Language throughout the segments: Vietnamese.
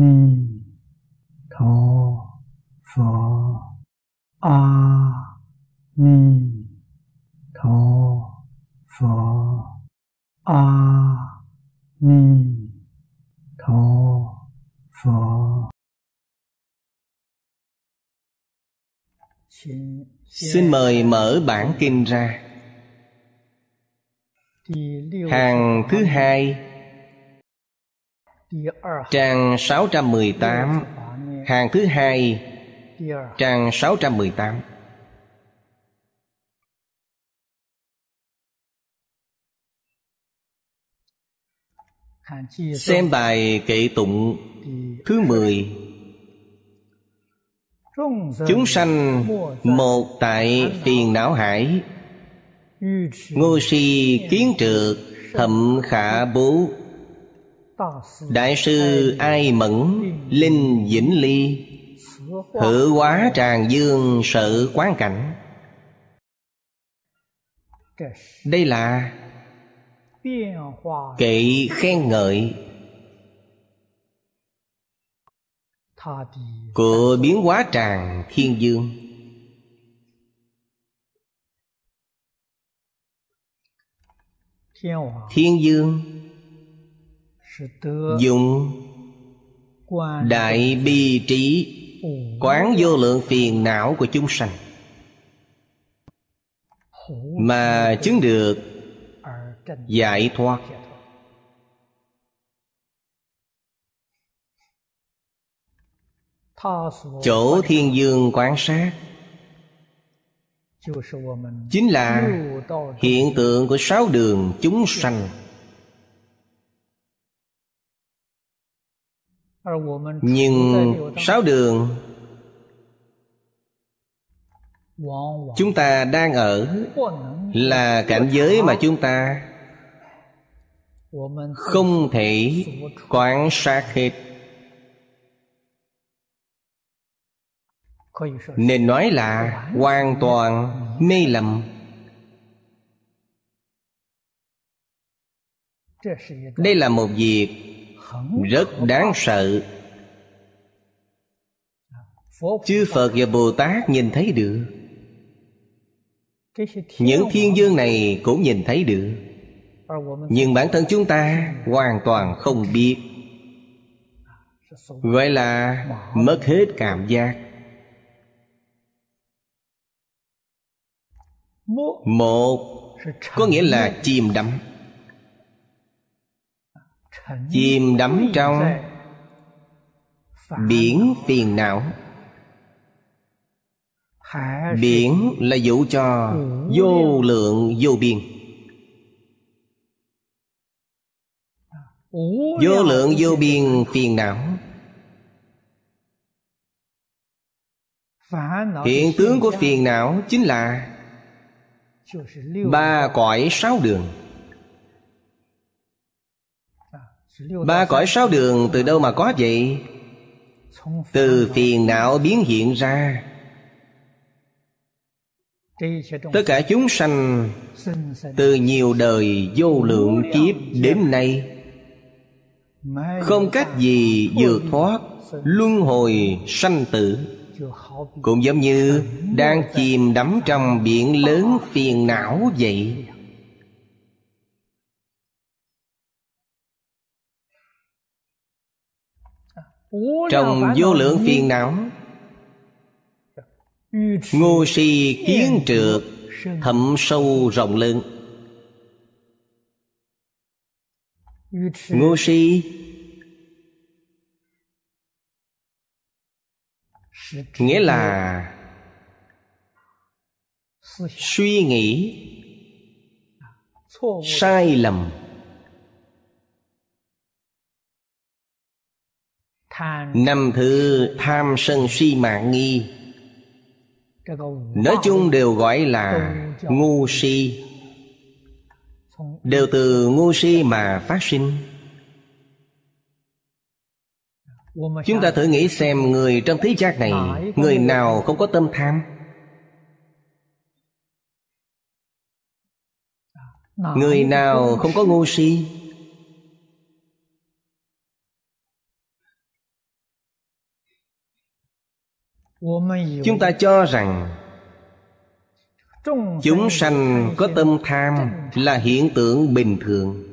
ni tho phở a ni tho phở a ni tho phở xin mời mở bản kinh ra. Hàng thứ hai trang 618 hàng thứ hai, trang 618 Xem bài kệ tụng thứ 10 Chúng sanh một tại phiền não hải. Ngô si kiến trượt thậm khả bố. Đại sư Ai Mẫn, Linh Vĩnh Ly Hữu hóa tràng dương sợ quán cảnh. Đây là kỵ khen ngợi Của biến hóa tràng thiên dương. Thiên dương Dùng Đại bi trí Quán vô lượng phiền não của chúng sanh. Mà chứng được Giải thoát. Chỗ thiên dương quán sát Chính là hiện tượng của sáu đường chúng sanh Nhưng sáu đường. Chúng ta đang ở Là cảnh giới mà chúng ta Không thể quan sát hết. Nên nói là hoàn toàn mê lầm. Đây là một việc rất đáng sợ. Chư phật và bồ tát nhìn thấy được. Những thiên dương này cũng nhìn thấy được. Nhưng bản thân chúng ta hoàn toàn không biết. Gọi là mất hết cảm giác. Một, có nghĩa là chìm đắm chìm đắm trong biển phiền não. Biển là dụ cho vô lượng vô biên. Vô lượng vô biên phiền não. Hiện tướng của phiền não chính là ba cõi sáu đường Ba cõi sáu đường từ đâu mà có vậy? Từ phiền não biến hiện ra. Tất cả chúng sanh Từ nhiều đời vô lượng kiếp đến nay Không cách gì vượt thoát Luân hồi sanh tử. Cũng giống như Đang chìm đắm trong biển lớn phiền não vậy trong vô lượng phiền não ngô si kiến trượt thậm sâu rộng lớn. Ngô si nghĩa là suy nghĩ sai lầm Năm thứ tham sân si mạng nghi. Nói chung đều gọi là ngu si. Đều từ ngu si mà phát sinh. Chúng ta thử nghĩ xem người trong thế gian này Người nào không có tâm tham? Người nào không có ngu si chúng ta cho rằng chúng sanh có tâm tham là hiện tượng bình thường.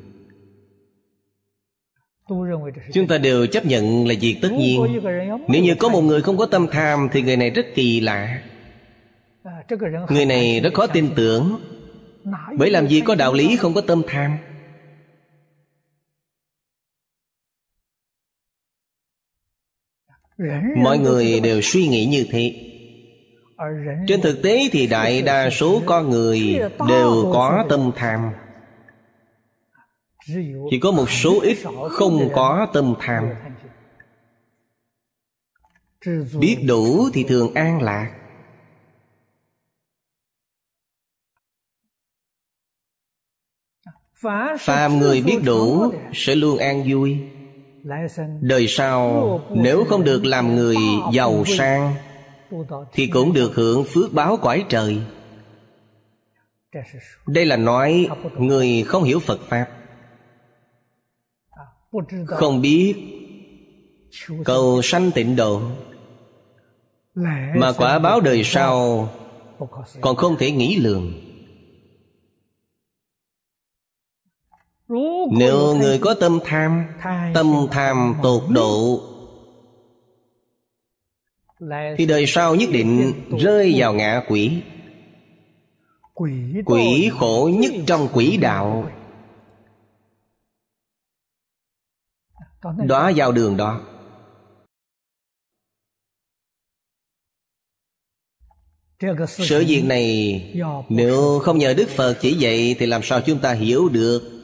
Chúng ta đều chấp nhận là việc tất nhiên. nếu như có một người không có tâm tham thì người này rất kỳ lạ. Người này rất khó tin tưởng. Bởi làm gì có đạo lý không có tâm tham mọi người đều suy nghĩ như thế. Trên thực tế thì đại đa số con người đều có tâm tham. Chỉ có một số ít không có tâm tham. Biết đủ thì thường an lạc. Phàm người biết đủ sẽ luôn an vui đời sau nếu không được làm người giàu sang thì cũng được hưởng phước báo cõi trời. Đây là nói người không hiểu phật pháp. Không biết cầu sanh tịnh độ mà quả báo đời sau còn không thể nghĩ lường nếu người có tâm tham tâm tham tột độ thì đời sau nhất định rơi vào ngạ quỷ. Quỷ khổ nhất trong quỷ đạo. đó vào đường đó. Sự việc này nếu không nhờ đức phật chỉ dạy thì làm sao chúng ta hiểu được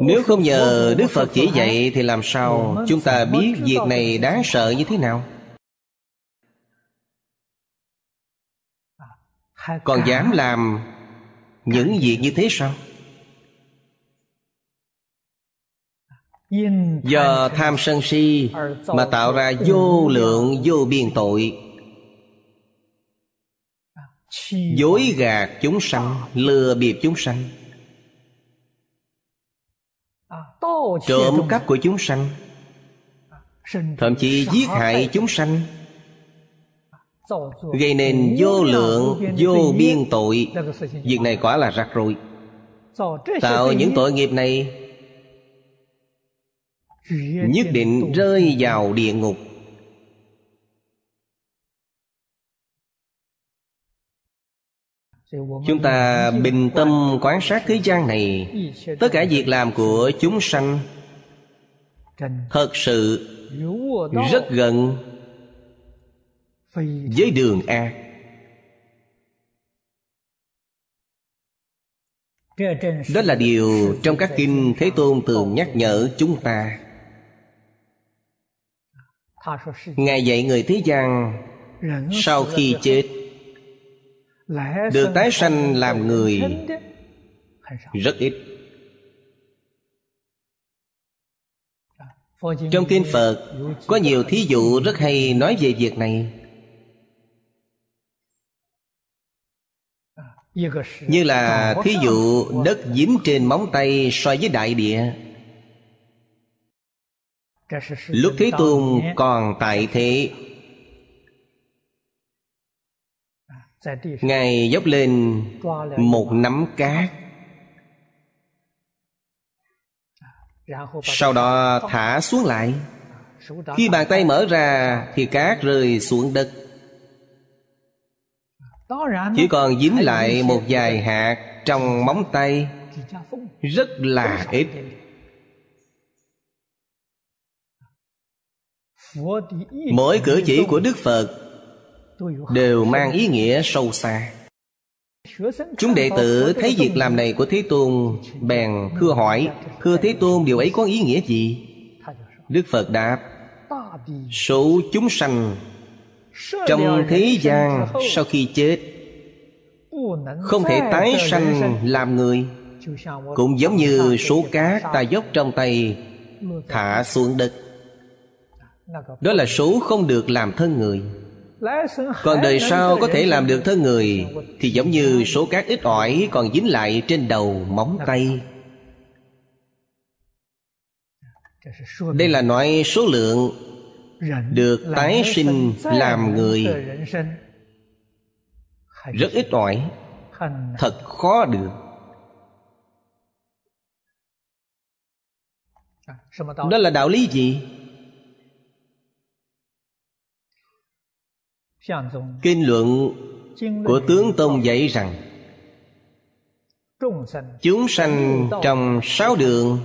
nếu không nhờ đức phật chỉ dạy thì làm sao chúng ta biết việc này đáng sợ như thế nào? Còn dám làm những việc như thế sao? Do tham sân si mà tạo ra vô lượng vô biên tội. Dối gạt chúng sanh lừa bịp chúng sanh trộm cắp. của chúng sanh. Thậm chí giết hại chúng sanh. Gây nên vô lượng vô biên tội. Việc này quả là rắc rối. Tạo những tội nghiệp này nhất định rơi vào địa ngục chúng ta bình tâm quan sát thế gian này, tất cả việc làm của chúng sanh thật sự rất gần với đường ác đó là điều trong các kinh thế tôn thường nhắc nhở chúng ta. Ngài dạy người thế gian, sau khi chết được tái sanh làm người rất ít. Trong kinh phật có nhiều thí dụ rất hay nói về việc này. Như là thí dụ đất dính trên móng tay so với đại địa. Lúc thế tôn còn tại thế ngài dốc lên một nắm cát. Sau đó thả xuống lại. Khi bàn tay mở ra thì cát rơi xuống đất. Chỉ còn dính lại một vài hạt trong móng tay. Rất là ít. Mỗi cử chỉ của đức phật đều mang ý nghĩa sâu xa. Chúng đệ tử thấy việc làm này của thế tôn bèn thưa hỏi thưa thế tôn điều ấy có ý nghĩa gì? Đức phật đáp số chúng sanh trong thế gian sau khi chết không thể tái sanh làm người cũng giống như số cát ta dốc trong tay thả xuống đất. Đó là số không được làm thân người còn đời sau có thể làm được thân người thì giống như số cát ít ỏi còn dính lại trên đầu móng tay. Đây là nói số lượng được tái sinh làm người. Rất ít ỏi thật khó được. Đó là đạo lý gì kinh luận của tướng tông dạy rằng chúng sanh trong sáu đường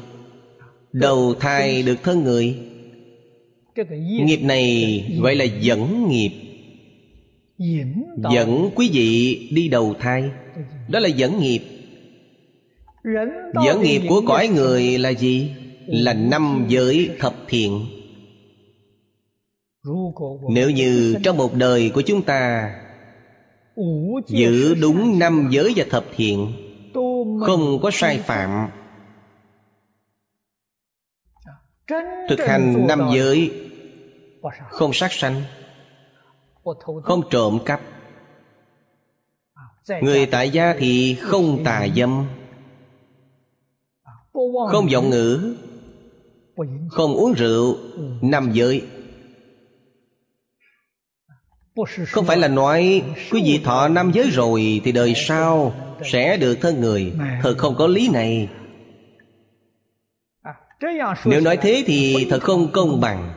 đầu thai được thân người. Nghiệp này gọi là dẫn nghiệp. Dẫn quý vị đi đầu thai. Đó là dẫn nghiệp. Dẫn nghiệp của cõi người là gì? Là năm giới thập thiện nếu như trong một đời của chúng ta giữ đúng năm giới và thập thiện, không có sai phạm, thực hành năm giới không sát sanh, không trộm cắp. Người tại gia thì không tà dâm, không giọng ngữ, không uống rượu, năm giới không phải là nói, quý vị thọ năm giới rồi thì đời sau sẽ được thân người. Thật không có lý này. Nếu nói thế thì thật không công bằng.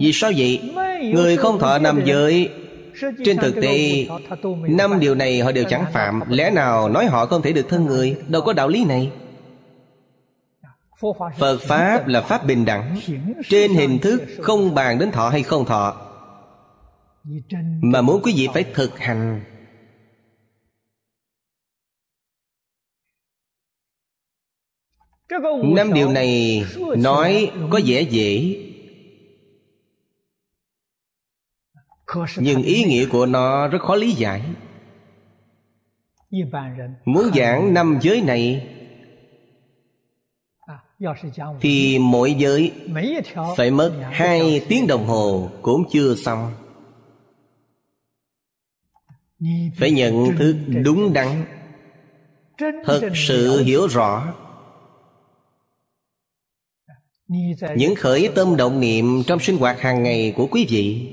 Vì sao vậy? Người không thọ năm giới, trên thực tế, năm điều này họ đều chẳng phạm. Lẽ nào nói họ không thể được thân người? Đâu có đạo lý này. Phật pháp là pháp bình đẳng. Trên hình thức không bàn đến thọ hay không thọ mà muốn quý vị phải thực hành. Năm điều này nói có vẻ dễ. Nhưng ý nghĩa của nó rất khó lý giải. Muốn giảng năm giới này, thì mỗi giới phải mất hai tiếng đồng hồ cũng chưa xong phải nhận thức đúng đắn, thật sự hiểu rõ. Những khởi tâm động niệm trong sinh hoạt hàng ngày của quý vị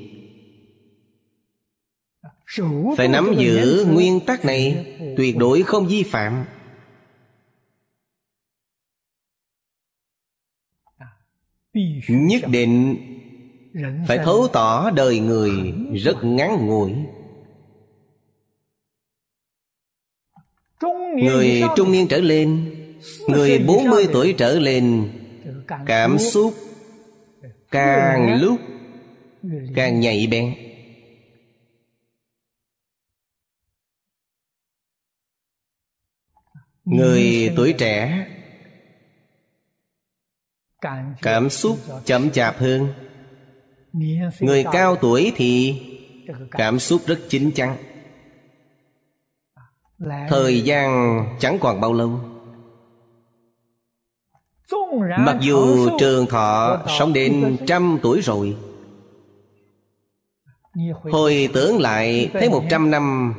phải nắm giữ nguyên tắc này tuyệt đối không vi phạm. Nhất định phải thấu tỏ đời người rất ngắn ngủi. Người trung niên trở lên người 40 tuổi trở lên cảm xúc càng lúc càng nhạy bén. Người tuổi trẻ cảm xúc chậm chạp hơn. Người cao tuổi thì cảm xúc rất chín chắn thời gian chẳng còn bao lâu. Mặc dù trường thọ sống đến trăm tuổi rồi hồi tưởng lại thấy một trăm năm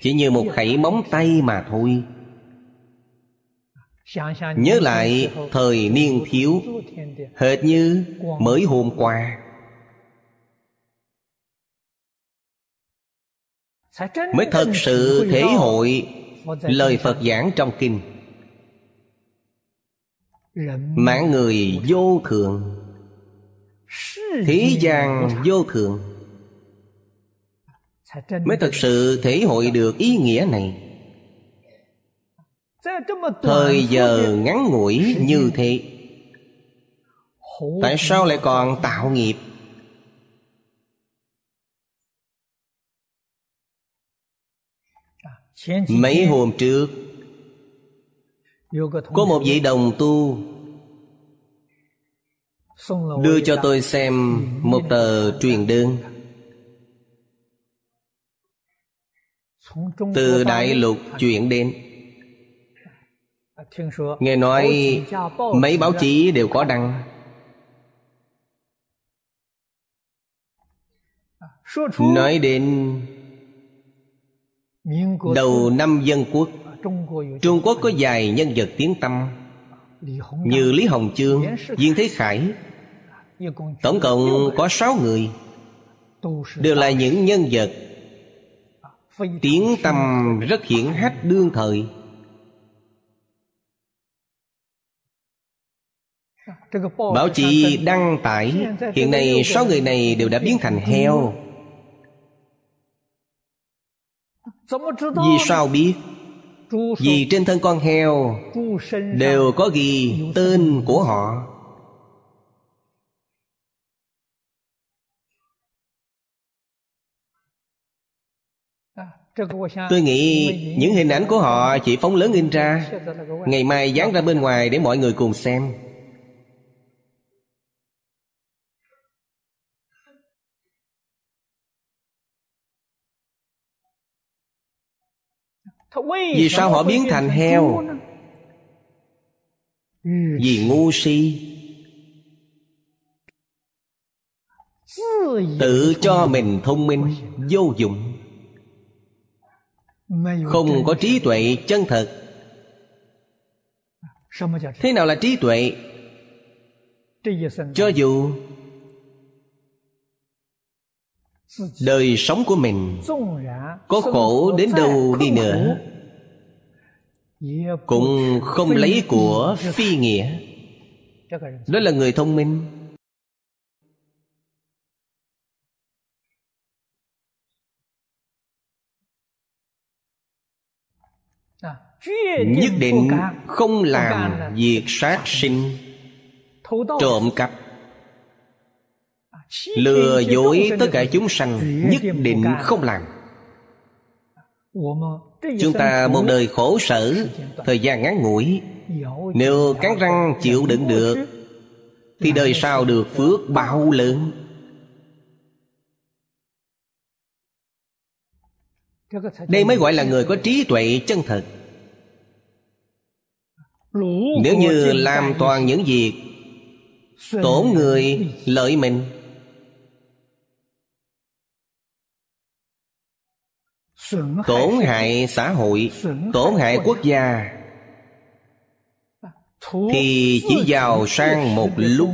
chỉ như một khẩy móng tay mà thôi. Nhớ lại thời niên thiếu hệt như mới hôm qua mới thật sự thể hội lời phật giảng trong kinh. Mạng người vô thường thế gian vô thường mới thật sự thể hội được ý nghĩa này. Thời giờ ngắn ngủi như thế, tại sao lại còn tạo nghiệp? Mấy hôm trước có một vị đồng tu đưa cho tôi xem một tờ truyền đơn. Từ đại lục chuyển đến. Nghe nói mấy báo chí đều có đăng. Nói đến đầu năm dân quốc. Trung quốc có vài nhân vật tiếng tâm. Như Lý Hồng Chương Viên Thế Khải Tổng cộng có sáu người. Đều là những nhân vật Tiếng tâm rất hiển hách đương thời. Bảo trì đăng tải Hiện nay sáu người này đều đã biến thành heo Vì sao biết? Vì trên thân con heo Đều có ghi tên của họ. Tôi nghĩ những hình ảnh của họ chỉ phóng lớn in ra. Ngày mai dán ra bên ngoài để mọi người cùng xem Vì sao họ biến thành heo? Vì ngu si. Tự cho mình thông minh, Vô dụng. Không có trí tuệ chân thật. Thế nào là trí tuệ? Cho dù đời sống của mình có khổ đến đâu đi nữa. Cũng không lấy của phi nghĩa. Đó là người thông minh. Nhất định không làm việc sát sinh, trộm cắp lừa dối tất cả chúng sanh nhất định không làm. Chúng ta một đời khổ sở thời gian ngắn ngủi. Nếu cắn răng chịu đựng được thì đời sau được phước bao lớn. Đây mới gọi là người có trí tuệ chân thật. Nếu như làm toàn những việc tổn người lợi mình tổn hại xã hội tổn hại quốc gia. Thì chỉ giàu sang một lúc.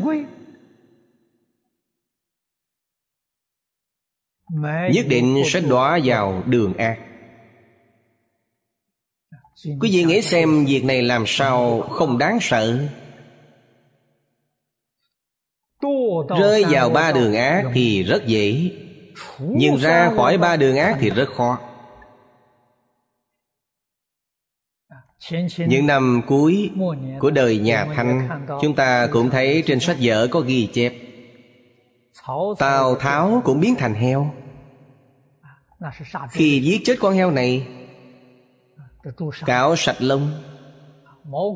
nhất định sẽ đọa vào đường ác quý vị nghĩ xem việc này làm sao không đáng sợ? Rơi vào ba đường ác thì rất dễ. Nhưng ra khỏi ba đường ác thì rất khó những năm cuối của đời nhà thanh chúng ta cũng thấy trên sách vở có ghi chép. Tào tháo cũng biến thành heo. Khi giết chết con heo này cạo sạch lông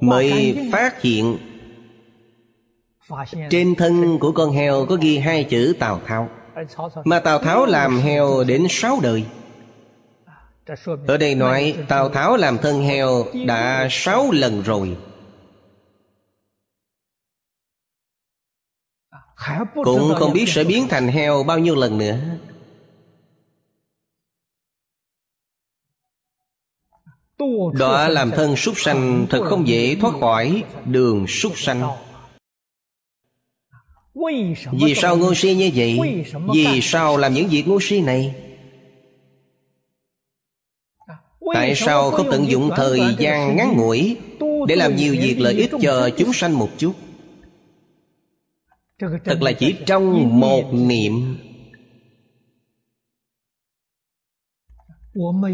mới phát hiện. Trên thân của con heo có ghi hai chữ tào tháo. Mà tào tháo làm heo đến sáu đời ở đây nói, Tào Tháo làm thân heo đã sáu lần rồi. Cũng không biết sẽ biến thành heo bao nhiêu lần nữa. Đó làm thân súc sanh Thật không dễ thoát khỏi đường súc sanh. Vì sao ngu si như vậy? Vì sao làm những việc ngu si này? Tại sao không tận dụng thời gian ngắn ngủi Để làm nhiều việc lợi ích cho chúng sanh một chút? Thật là chỉ trong một niệm.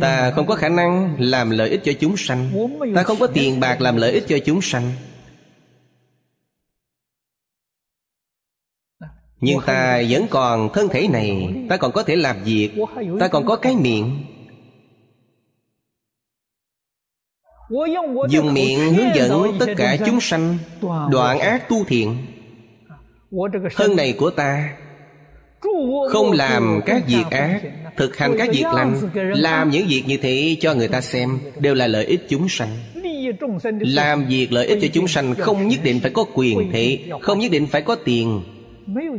Ta không có khả năng làm lợi ích cho chúng sanh. Ta không có tiền bạc làm lợi ích cho chúng sanh. Nhưng ta vẫn còn thân thể này. Ta còn có thể làm việc. Ta còn có cái miệng Dùng miệng hướng dẫn tất cả chúng sanh Đoạn ác tu thiện. Thân này của ta Không làm các việc ác Thực hành các việc lành Làm những việc như thế cho người ta xem Đều là lợi ích chúng sanh. Làm việc lợi ích cho chúng sanh Không nhất định phải có quyền thế Không nhất định phải có tiền.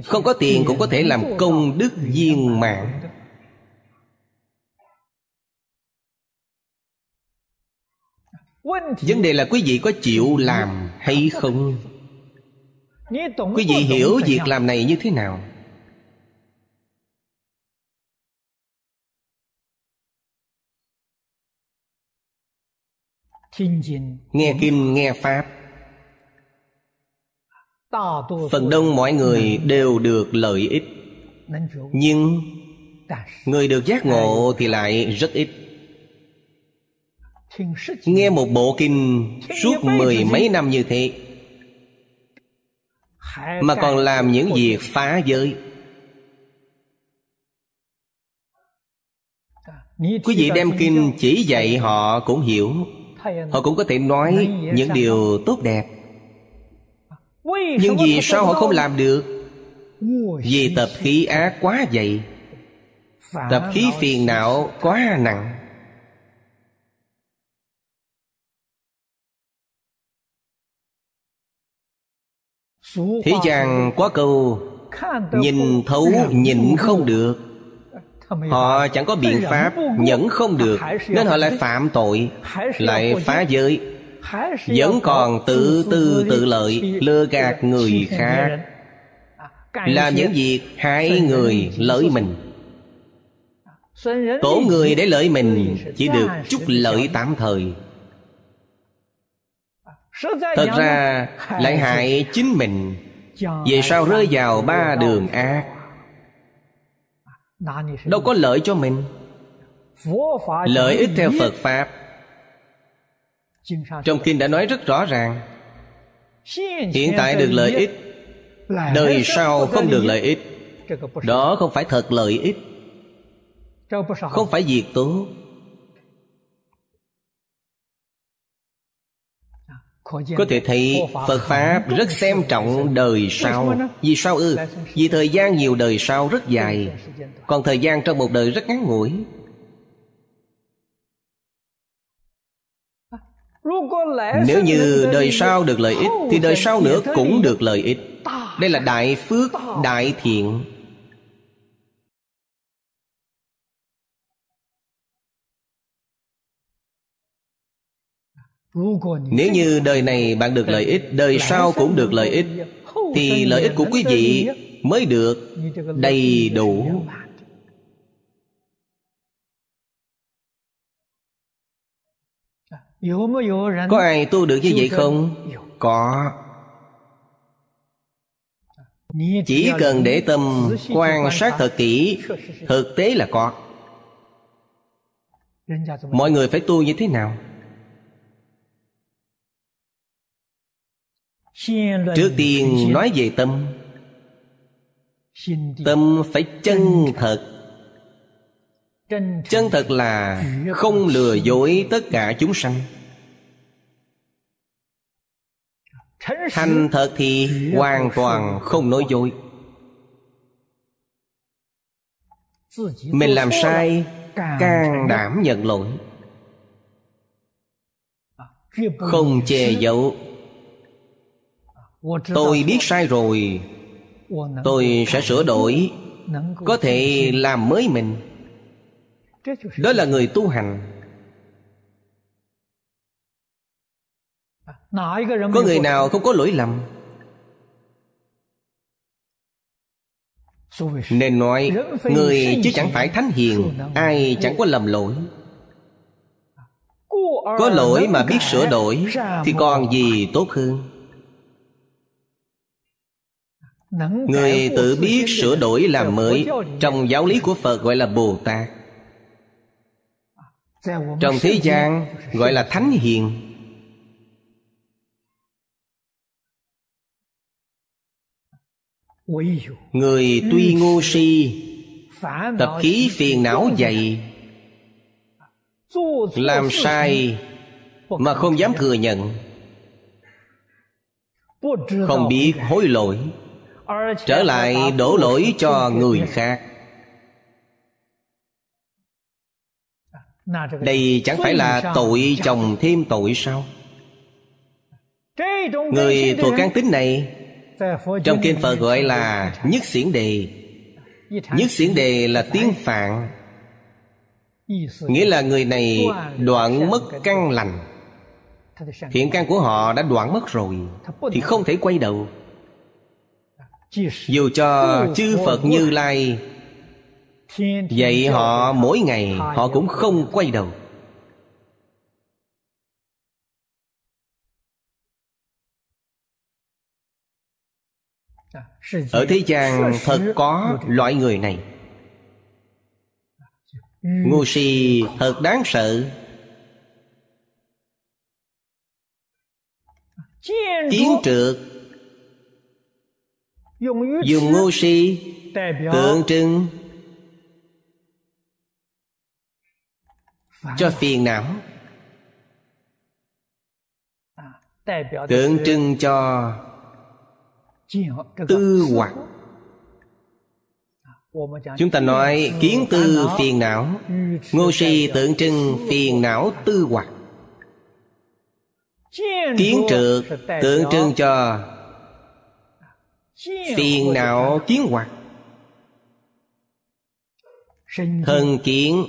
Không có tiền cũng có thể làm công đức viên mạng vấn đề là quý vị có chịu làm hay không? Quý vị hiểu việc làm này như thế nào? Nghe kinh nghe pháp. Phần đông mọi người đều được lợi ích. Nhưng người được giác ngộ thì lại rất ít nghe một bộ kinh suốt mười mấy năm như thế, mà còn làm những việc phá giới. Quý vị đem kinh chỉ dạy họ cũng hiểu. Họ cũng có thể nói những điều tốt đẹp. Nhưng vì sao họ không làm được? Vì tập khí ác quá dày, tập khí phiền não quá nặng. Thế gian có câu nhìn thấu nhịn không được. Họ chẳng có biện pháp nhẫn không được nên họ lại phạm tội lại phá giới. Vẫn còn tự tư tự lợi lừa gạt người khác. làm những việc hại người lợi mình. Tổ người để lợi mình chỉ được chút lợi tạm thời thật ra lại hại chính mình. về sau rơi vào ba đường ác. Đâu có lợi cho mình. Lợi ích theo phật pháp. Trong kinh đã nói rất rõ ràng. Hiện tại được lợi ích. đời sau không được lợi ích. Đó không phải thật lợi ích. Không phải việc tốt có thể thấy phật pháp rất xem trọng đời sau. Vì sao ư? Vì thời gian nhiều đời sau rất dài. Còn thời gian trong một đời rất ngắn ngủi. Nếu như đời sau được lợi ích, thì đời sau nữa cũng được lợi ích. Đây là đại phước, đại thiện. Nếu như đời này bạn được lợi ích đời sau cũng được lợi ích thì lợi ích của quý vị mới được đầy đủ. có ai tu được như vậy không? có. Chỉ cần để tâm quan sát thật kỹ thực tế là có. Mọi người phải tu như thế nào trước tiên nói về tâm. Tâm phải chân thật. chân thật là không lừa dối tất cả chúng sanh. Thành thật thì hoàn toàn không nói dối. Mình làm sai can đảm nhận lỗi. Không che giấu tôi biết sai rồi. Tôi sẽ sửa đổi. Có thể làm mới mình. Đó là người tu hành. Có người nào không có lỗi lầm? Nên nói, người chứ chẳng phải thánh hiền, ai chẳng có lầm lỗi. Có lỗi mà biết sửa đổi, thì còn gì tốt hơn? Người tự biết sửa đổi làm mới trong giáo lý của phật gọi là bồ tát. Trong thế gian gọi là thánh hiền. Người tuy ngu si tập khí phiền não dày. làm sai mà không dám thừa nhận. Không biết hối lỗi trở lại đổ lỗi cho người khác. Đây chẳng phải là tội chồng thêm tội sao người thuộc căn tính này, trong kinh phật gọi là nhất xiển đề. Nhất xiển đề là tiếng phạn. Nghĩa là người này đoạn mất căn lành. Thiện căn của họ đã đoạn mất rồi, thì không thể quay đầu dù cho chư phật như lai vậy họ mỗi ngày họ cũng không quay đầu. Ở thế gian thật có loại người này. Ngu si thật đáng sợ. Kiến trượt dùng ngu si tượng trưng cho phiền não. Tượng trưng cho tư hoặc. Chúng ta nói kiến tư phiền não. ngô si tượng trưng phiền não tư hoặc. Kiến trượt tượng trưng cho phiền não kiến hoạt. Thân kiến,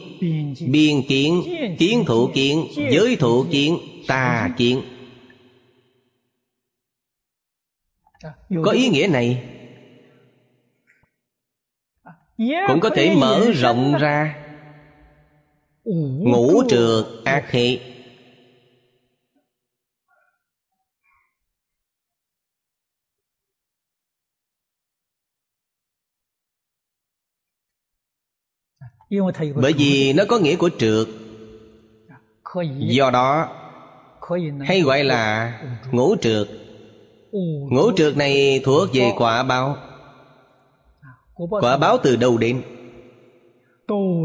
biên kiến kiến thủ kiến, giới thủ kiến, tà kiến. Có ý nghĩa này, cũng có thể mở rộng ra. Ngũ trượt ác hệ bởi vì nó có nghĩa của trượt. do đó hay gọi là ngũ trượt. Ngũ trượt này thuộc về quả báo. Quả báo từ đâu đến?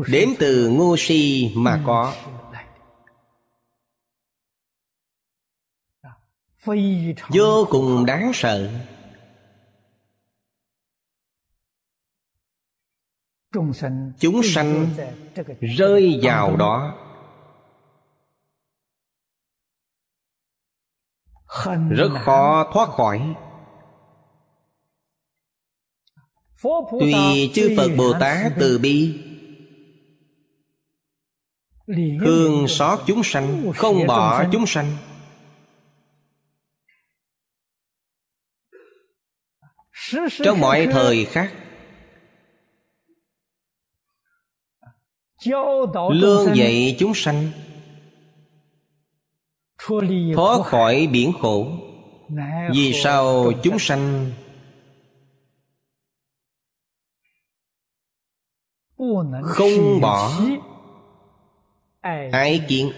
Đến từ ngu si mà có. vô cùng đáng sợ chúng sanh rơi vào đó. Rất khó thoát khỏi. Tuy chư phật bồ tát từ bi thương xót chúng sanh không bỏ chúng sanh. trong mọi thời khắc lương dạy chúng sanh. Thoát khỏi biển khổ. Vì sao chúng sanh. không bỏ ái kiến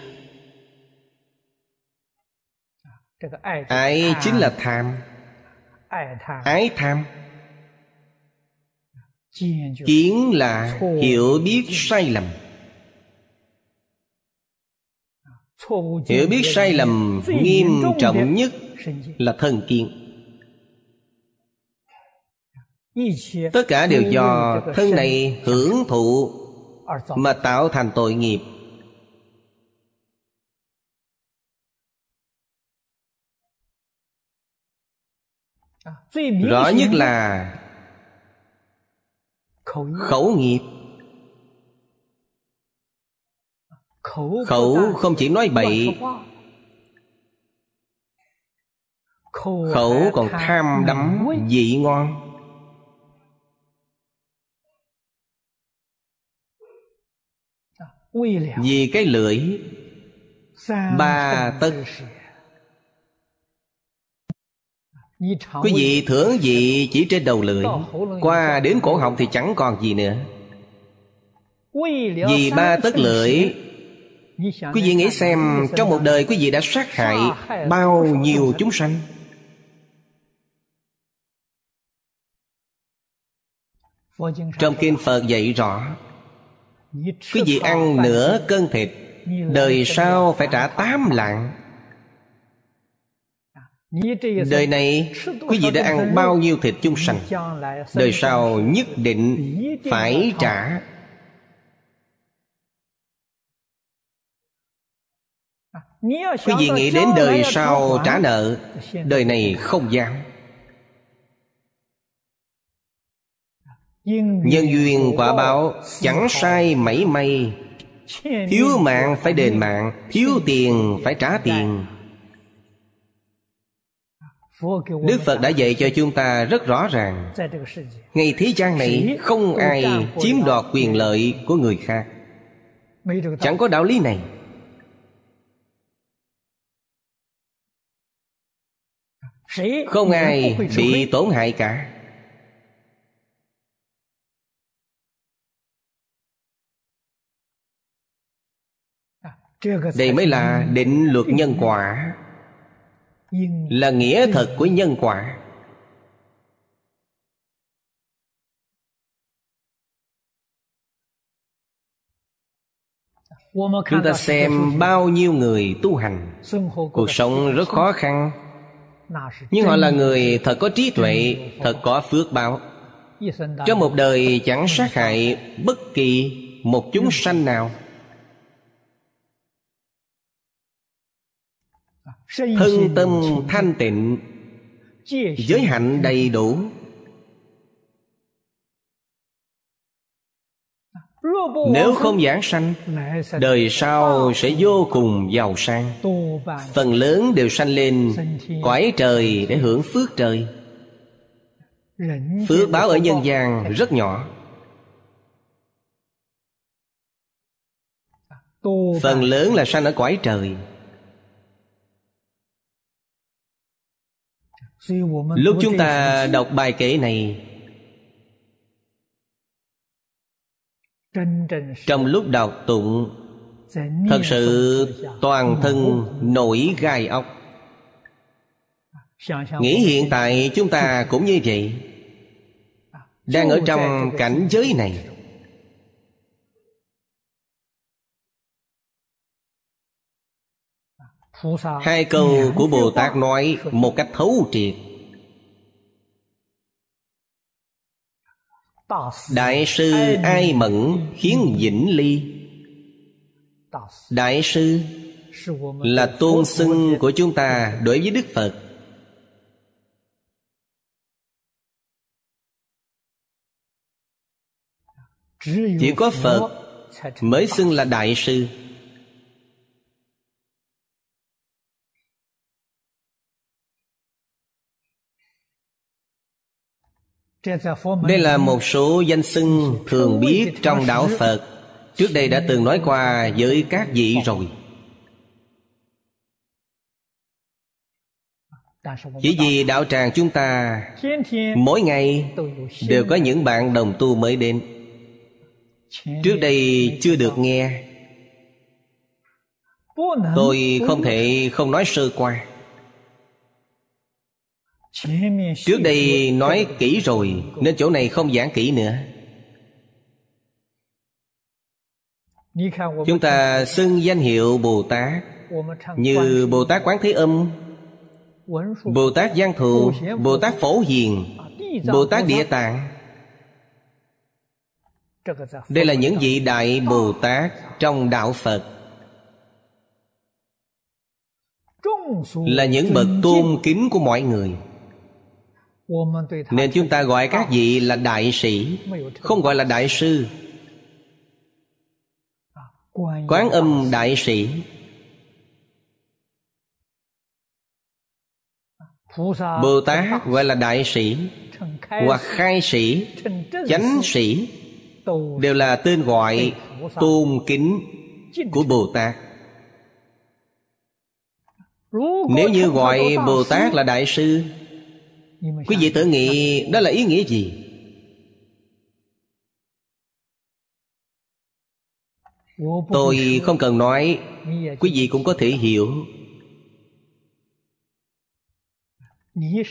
ái chính là tham? Ái tham kiến là hiểu biết sai lầm. Hiểu biết sai lầm nghiêm trọng nhất là thân kiến. Tất cả đều do thân này hưởng thụ mà tạo thành tội nghiệp. Rõ nhất là khẩu nghiệp. Khẩu không chỉ nói bậy. khẩu còn tham đắm vị ngon. Vì cái lưỡi ba tất quý vị thưởng vị chỉ trên đầu lưỡi? Qua đến cổ họng thì chẳng còn gì nữa. Vì ba tất lưỡi. quý vị nghĩ xem trong một đời quý vị đã sát hại bao nhiêu chúng sanh? Trong kinh phật dạy rõ quý vị ăn nửa cân thịt đời sau phải trả tám lạng đời này quý vị đã ăn bao nhiêu thịt chung sanh đời sau nhất định phải trả. Quý vị nghĩ đến đời sau trả nợ đời này không dám nhân duyên quả báo chẳng sai mảy may. Thiếu mạng phải đền mạng thiếu tiền phải trả tiền Đức Phật đã dạy cho chúng ta rất rõ ràng. Ngày thế gian này không ai chiếm đoạt quyền lợi của người khác. Chẳng có đạo lý này. Không ai bị tổn hại cả. Đây mới là định luật nhân quả là nghĩa thật của nhân quả. Chúng ta xem bao nhiêu người tu hành. Cuộc sống rất khó khăn. Nhưng họ là người thật có trí tuệ thật có phước báo. Trong một đời chẳng sát hại bất kỳ một chúng sanh nào thân tâm thanh tịnh, giới hạnh đầy đủ. Nếu không giảng sanh, đời sau sẽ vô cùng giàu sang. Phần lớn đều sanh lên cõi trời để hưởng phước trời. Phước báo ở nhân gian rất nhỏ. Phần lớn là sanh ở cõi trời. Lúc chúng ta đọc bài kể này trong lúc đọc tụng thật sự toàn thân nổi gai ốc. Nghĩ hiện tại chúng ta cũng như vậy. Đang ở trong cảnh giới này hai câu của bồ tát nói một cách thấu triệt. Đại sư ai mẫn khiến vĩnh ly? Đại sư là tôn xưng của chúng ta đối với đức phật. Chỉ có phật mới xưng là đại sư đây là một số danh xưng thường biết trong đạo phật. Trước đây đã từng nói qua với các vị rồi. Chỉ vì đạo tràng chúng ta mỗi ngày đều có những bạn đồng tu mới đến. Trước đây chưa được nghe. Tôi không thể không nói sơ qua Trước đây nói kỹ rồi, Nên chỗ này không giảng kỹ nữa. Chúng ta xưng danh hiệu Bồ Tát Như Bồ Tát Quán Thế Âm, Bồ Tát Giang Thù, Bồ Tát Phổ Hiền, Bồ Tát Địa Tạng. Đây là những vị Đại Bồ Tát Trong Đạo Phật. Là những bậc tôn kính của mọi người nên chúng ta gọi các vị là đại sĩ không gọi là đại sư. quán âm đại sĩ. bồ tát gọi là đại sĩ hoặc khai sĩ chánh sĩ đều là tên gọi tôn kính của bồ tát. nếu như gọi bồ tát là đại sư quý vị tự nghĩ đó là ý nghĩa gì? Tôi không cần nói quý vị cũng có thể hiểu.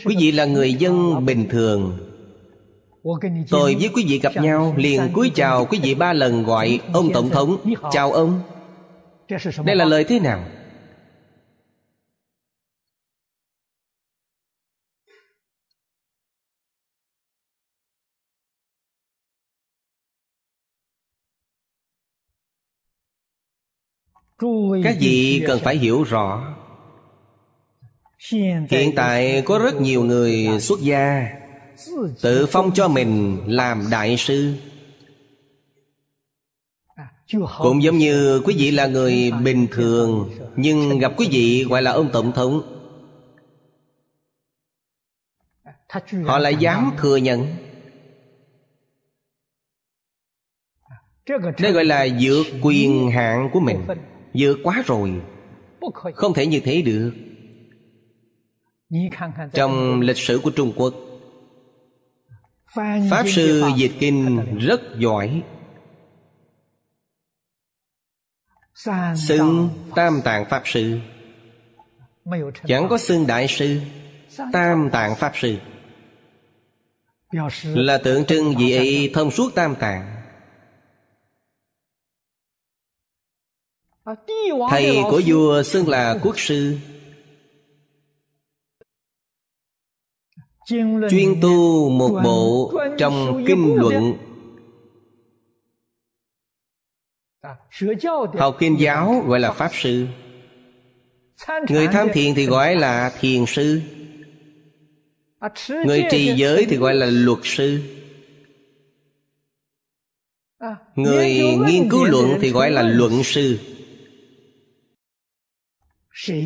Quý vị là người dân bình thường. Tôi với quý vị gặp nhau liền cúi chào quý vị ba lần gọi ông tổng thống chào ông. Đây là lời thế nào các vị cần phải hiểu rõ? Hiện tại có rất nhiều người xuất gia tự phong cho mình làm đại sư. Cũng giống như quý vị là người bình thường nhưng gặp quý vị gọi là ông tổng thống. Họ lại dám thừa nhận. Đây gọi là vượt quyền hạn của mình vượt quá rồi. Không thể như thế được. Trong lịch sử của trung quốc pháp sư dịch kinh rất giỏi. Xưng tam tạng pháp sư. Chẳng có xưng đại sư tam tạng pháp sư. Là tượng trưng vị ấy thông suốt tam tạng thầy của vua xưng là quốc sư. Chuyên tu một bộ trong kinh luận. học kinh giáo gọi là pháp sư. Người tham thiền thì gọi là thiền sư. Người trì giới thì gọi là luật sư. Người nghiên cứu luận thì gọi là luận sư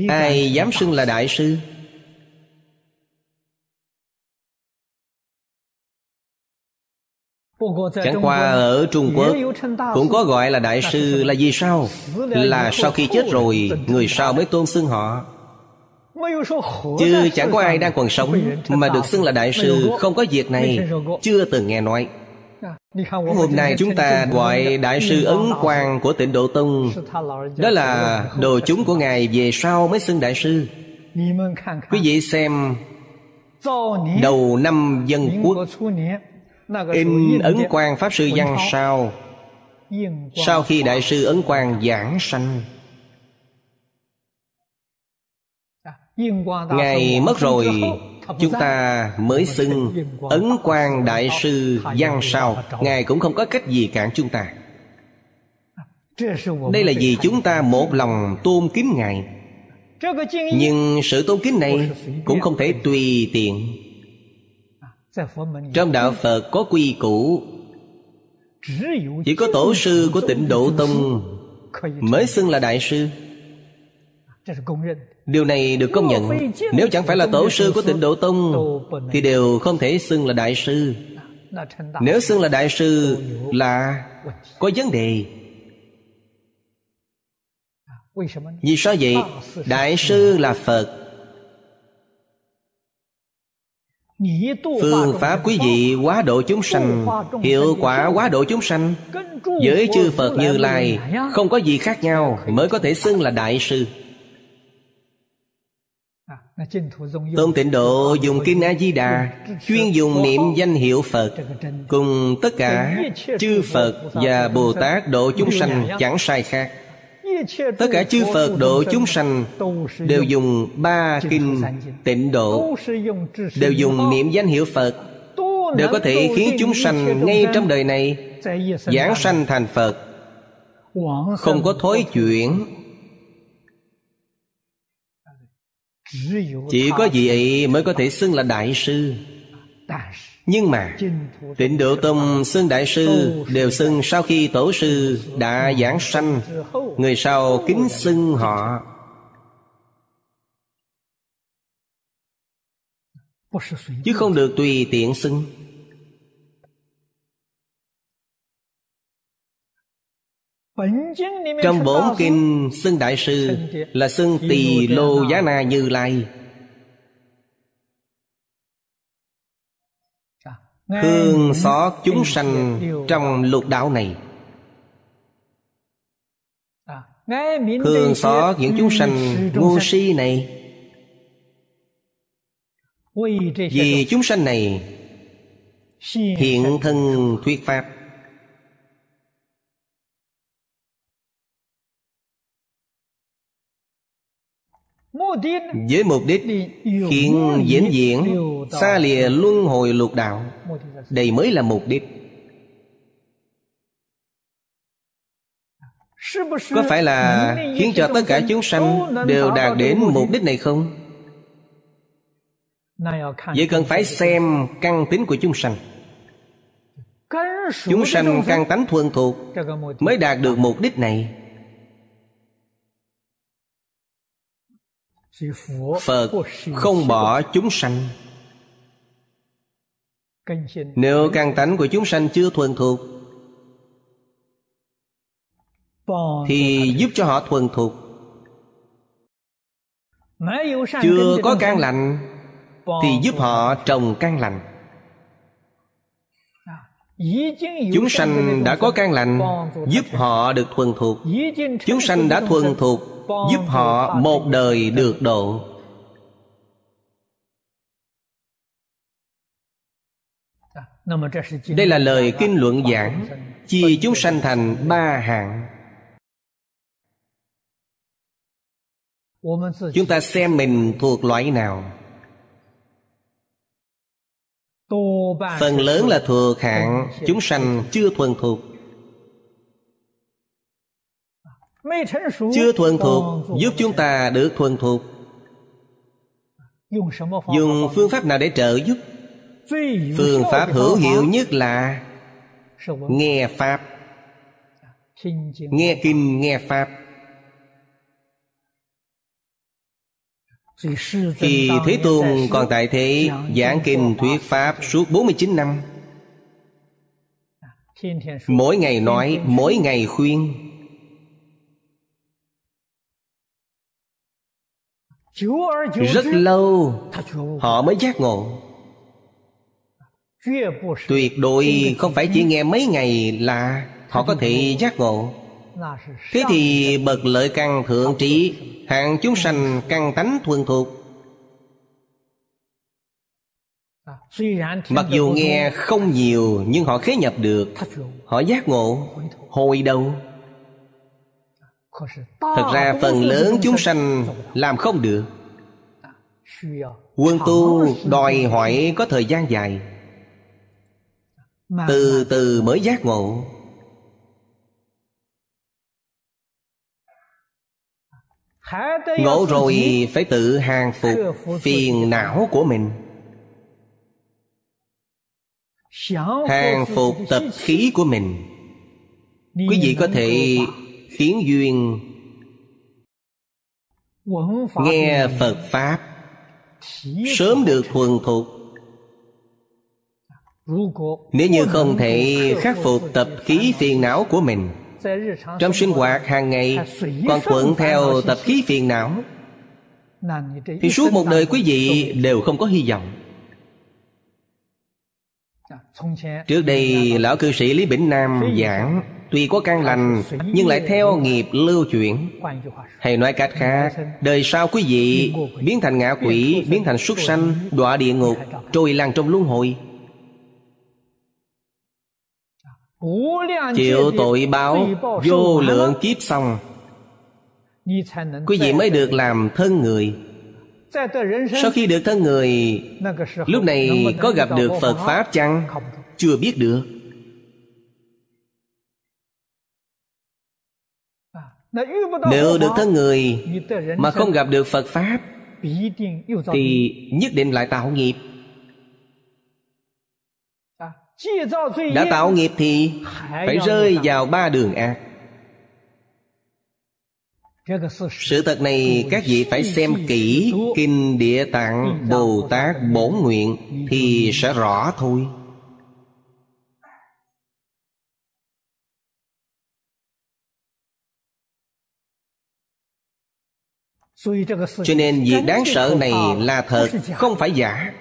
ai dám xưng là đại sư? Chẳng qua ở Trung Quốc Cũng có gọi là đại sư là gì sao? Là sau khi chết rồi Người sau mới tôn xưng họ. Chứ chẳng có ai đang còn sống Mà được xưng là đại sư Không có việc này Chưa từng nghe nói Hôm nay chúng ta gọi Đại sư Ấn Quang của tịnh Độ Tông. Đó là đồ chúng của Ngài về sau mới xưng Đại sư. Quý vị xem Đầu năm dân quốc. In Ấn Quang Pháp Sư Văn Sao. Sau khi Đại sư Ấn Quang giảng sanh. Ngài mất rồi Chúng ta mới xưng Ấn Quang Đại sư Văn Sao. Ngài cũng không có cách gì cản chúng ta. Đây là vì chúng ta một lòng tôn kính Ngài. Nhưng sự tôn kính này Cũng không thể tùy tiện. Trong đạo phật có quy củ. Chỉ có tổ sư của tịnh độ tông mới xưng là đại sư điều này được công nhận. Nếu chẳng phải là tổ sư của tịnh độ tông, thì đều không thể xưng là đại sư. Nếu xưng là đại sư là có vấn đề. Vì sao vậy? Đại sư là phật. Phương pháp quý vị quá độ chúng sanh, Hiệu quả quá độ chúng sanh. Với chư Phật Như Lai, Không có gì khác nhau Mới có thể xưng là Đại Sư. Tôn tịnh độ dùng Kinh A-di-đà Chuyên dùng niệm danh hiệu Phật Cùng tất cả chư Phật và Bồ Tát độ chúng sanh chẳng sai khác. Tất cả chư phật độ chúng sanh đều dùng ba kinh tịnh độ đều dùng niệm danh hiệu phật đều có thể khiến chúng sanh ngay trong đời này giảng sanh thành phật. Không có thối chuyển chỉ có vị ấy mới có thể xưng là đại sư. nhưng mà Tịnh Độ Tông xưng Đại Sư Đều xưng sau khi Tổ Sư đã giảng sanh. Người sau kính xưng họ. Chứ không được tùy tiện xưng Trong bốn kinh xưng Đại Sư Là xưng Tỳ Lô Giá Na Như Lai. Thương xót chúng sanh trong lục đạo này. Thương xót những chúng sanh ngu si này. Vì chúng sanh này Hiện thân thuyết Pháp với mục đích khiến diễn diễn xa lìa luân hồi lục đạo. Đây mới là mục đích. Có phải là khiến cho tất cả chúng sanh đều đạt đến mục đích này không? Vậy cần phải xem căn tính của chúng sanh. Chúng sanh căn tánh thuần thuộc mới đạt được mục đích này phật không bỏ chúng sanh. Nếu căn tánh của chúng sanh chưa thuần thuộc, Thì giúp cho họ thuần thuộc. Chưa có căn lành, Thì giúp họ trồng căn lành. Chúng sanh đã có căn lành, Giúp họ được thuần thuộc. Chúng sanh đã thuần thuộc Giúp họ một đời được độ. Đây là lời kinh luận giảng Chia chúng sanh thành ba hạng. Chúng ta xem mình thuộc loại nào. Phần lớn là thuộc hạng Chúng sanh chưa thuần thuộc. Chưa thuần thuộc Giúp chúng ta được thuần thuộc. Dùng phương pháp nào để trợ giúp? phương pháp hữu hiệu nhất là nghe pháp. nghe kinh nghe pháp. Khi Thế Tôn còn tại thế Giảng kinh thuyết Pháp suốt 49 năm. Mỗi ngày nói, mỗi ngày khuyên Rất lâu Họ mới giác ngộ. Tuyệt đối không phải chỉ nghe mấy ngày là họ có thể giác ngộ. Thế thì bậc lợi căn thượng trí hạng chúng sanh căn tánh thuần thuộc. Mặc dù nghe không nhiều nhưng họ khế nhập được. Họ giác ngộ. Hồi đầu thật ra phần lớn chúng sanh làm không được. Quân tu đòi hỏi có thời gian dài. Từ từ mới giác ngộ. Ngộ rồi phải tự hàng phục phiền não của mình. Hàng phục tập khí của mình. Quý vị có thể khiến duyên. Nghe phật pháp, sớm được thuần thục. Nếu như không thể khắc phục tập khí phiền não của mình, trong sinh hoạt hàng ngày, còn thuận theo tập khí phiền não, thì suốt một đời quý vị đều không có hy vọng. Trước đây, lão cư sĩ lý bỉnh nam giảng tuy có căn lành, nhưng lại theo nghiệp lưu chuyển. Hay nói cách khác, đời sau quý vị biến thành ngạ quỷ, biến thành súc sanh, đọa địa ngục, trôi lăn trong luân hồi. Chịu tội báo, vô lượng kiếp xong. Quý vị mới được làm thân người. Sau khi được thân người, lúc này có gặp được phật pháp chăng? Chưa biết được. Nếu được thân người mà không gặp được phật pháp thì nhất định lại tạo nghiệp. Đã tạo nghiệp thì phải rơi vào ba đường ác. Sự thật này các vị phải xem kỹ kinh địa tạng bồ tát bổn nguyện thì sẽ rõ thôi cho nên việc đáng sợ này là thật không phải giả.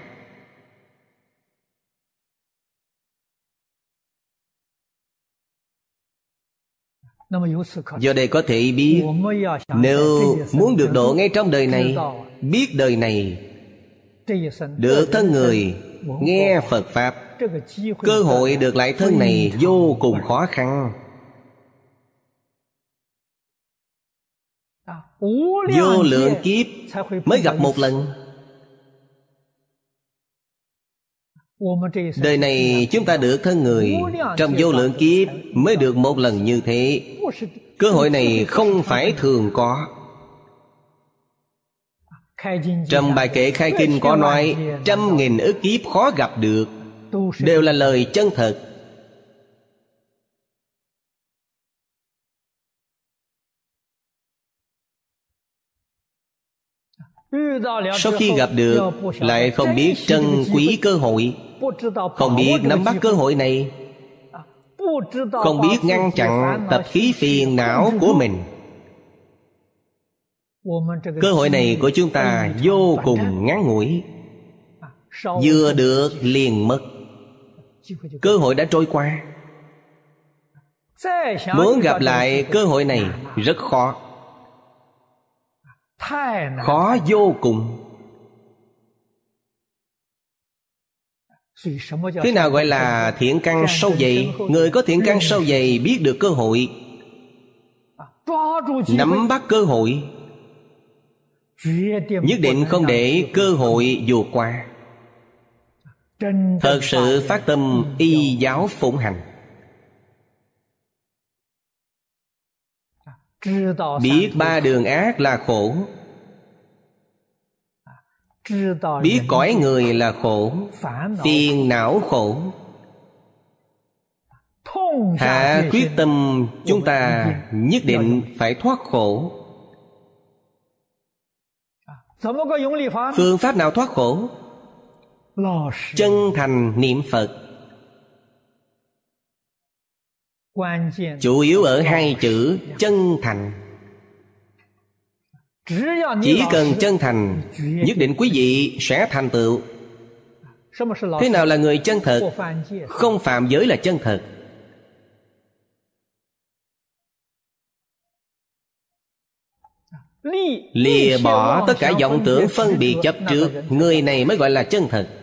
Do đây có thể biết Nếu muốn được độ ngay trong đời này Biết đời này Được thân người Nghe Phật Pháp Cơ hội được lại thân này Vô cùng khó khăn Vô lượng kiếp, Mới gặp một lần. Đời này chúng ta được thân người. Trong vô lượng kiếp mới được một lần như thế. Cơ hội này không phải thường có. Trong bài kệ khai kinh có nói, Trăm nghìn ức kiếp khó gặp được, Đều là lời chân thật. Sau khi gặp được, Lại không biết trân quý cơ hội. Không biết nắm bắt cơ hội này. Không biết ngăn chặn tập khí phiền não của mình. Cơ hội này của chúng ta vô cùng ngắn ngủi. Vừa được liền mất. Cơ hội đã trôi qua. Muốn gặp lại cơ hội này rất khó khó vô cùng. Thế nào gọi là thiện căn sâu dày? người có thiện căn sâu dày biết được cơ hội. Nắm bắt cơ hội. Nhất định không để cơ hội vượt qua. Thật sự phát tâm y giáo phụng hành biết ba đường ác là khổ. Biết cõi người là khổ. Phiền não khổ. Hạ quyết tâm chúng ta nhất định phải thoát khổ. Phương pháp nào thoát khổ? Chân thành niệm phật chủ yếu ở hai chữ chân thành. chỉ cần chân thành nhất định quý vị sẽ thành tựu. thế nào là người chân thật? không phạm giới là chân thật. Lìa bỏ tất cả vọng tưởng phân biệt chấp trước. người này mới gọi là chân thật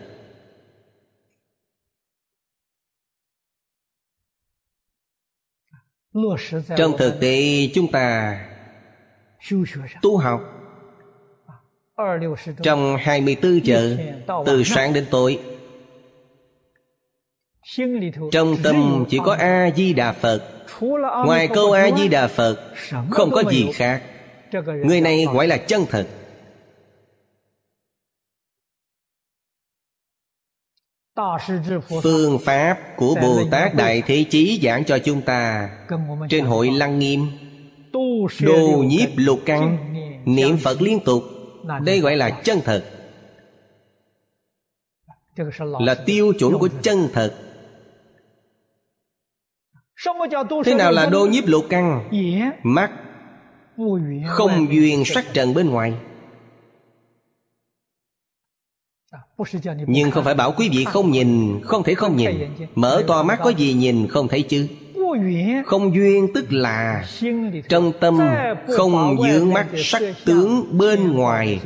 trong thực tế chúng ta tu học trong 24 giờ từ sáng đến tối. trong tâm chỉ có a di đà phật. ngoài câu a di đà phật không có gì khác. người này gọi là chân thật phương pháp của bồ tát đại thế chí giảng cho chúng ta trên hội lăng nghiêm. Đồ nhiếp lục căn niệm phật liên tục. đây gọi là chân thật. Là tiêu chuẩn của chân thật. Thế nào là đô nhiếp lục căn? mắt không duyên sắc trần bên ngoài nhưng không phải bảo quý vị không nhìn, không thể không nhìn. Mở to mắt có gì nhìn không thấy chứ? Không duyên tức là trong tâm không dưỡng mắt sắc tướng bên ngoài.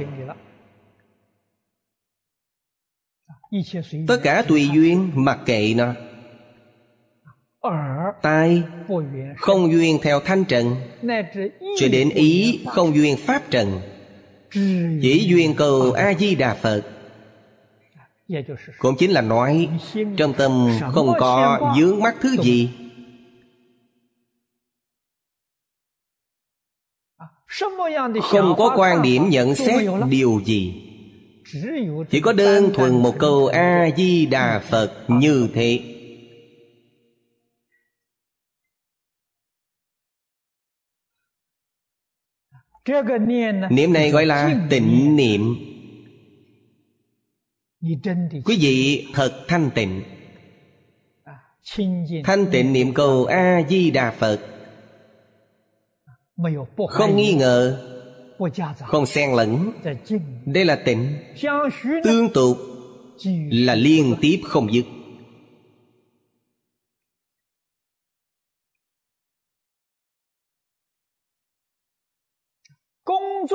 Tất cả tùy duyên mặc kệ nó. Tai không duyên theo thanh trần, cho đến ý không duyên pháp trần. Chỉ duyên cầu a di đà phật cũng chính là nói trong tâm không có dướng mắt thứ gì. Không có quan điểm nhận xét điều gì. Chỉ có đơn thuần một câu a di đà phật như thế. Niệm này gọi là tịnh niệm quý vị thật thanh tịnh. Thanh tịnh niệm cầu a di đà phật không nghi ngờ. Không xen lẫn. Đây là tịnh. Tương tục là liên tiếp không dứt.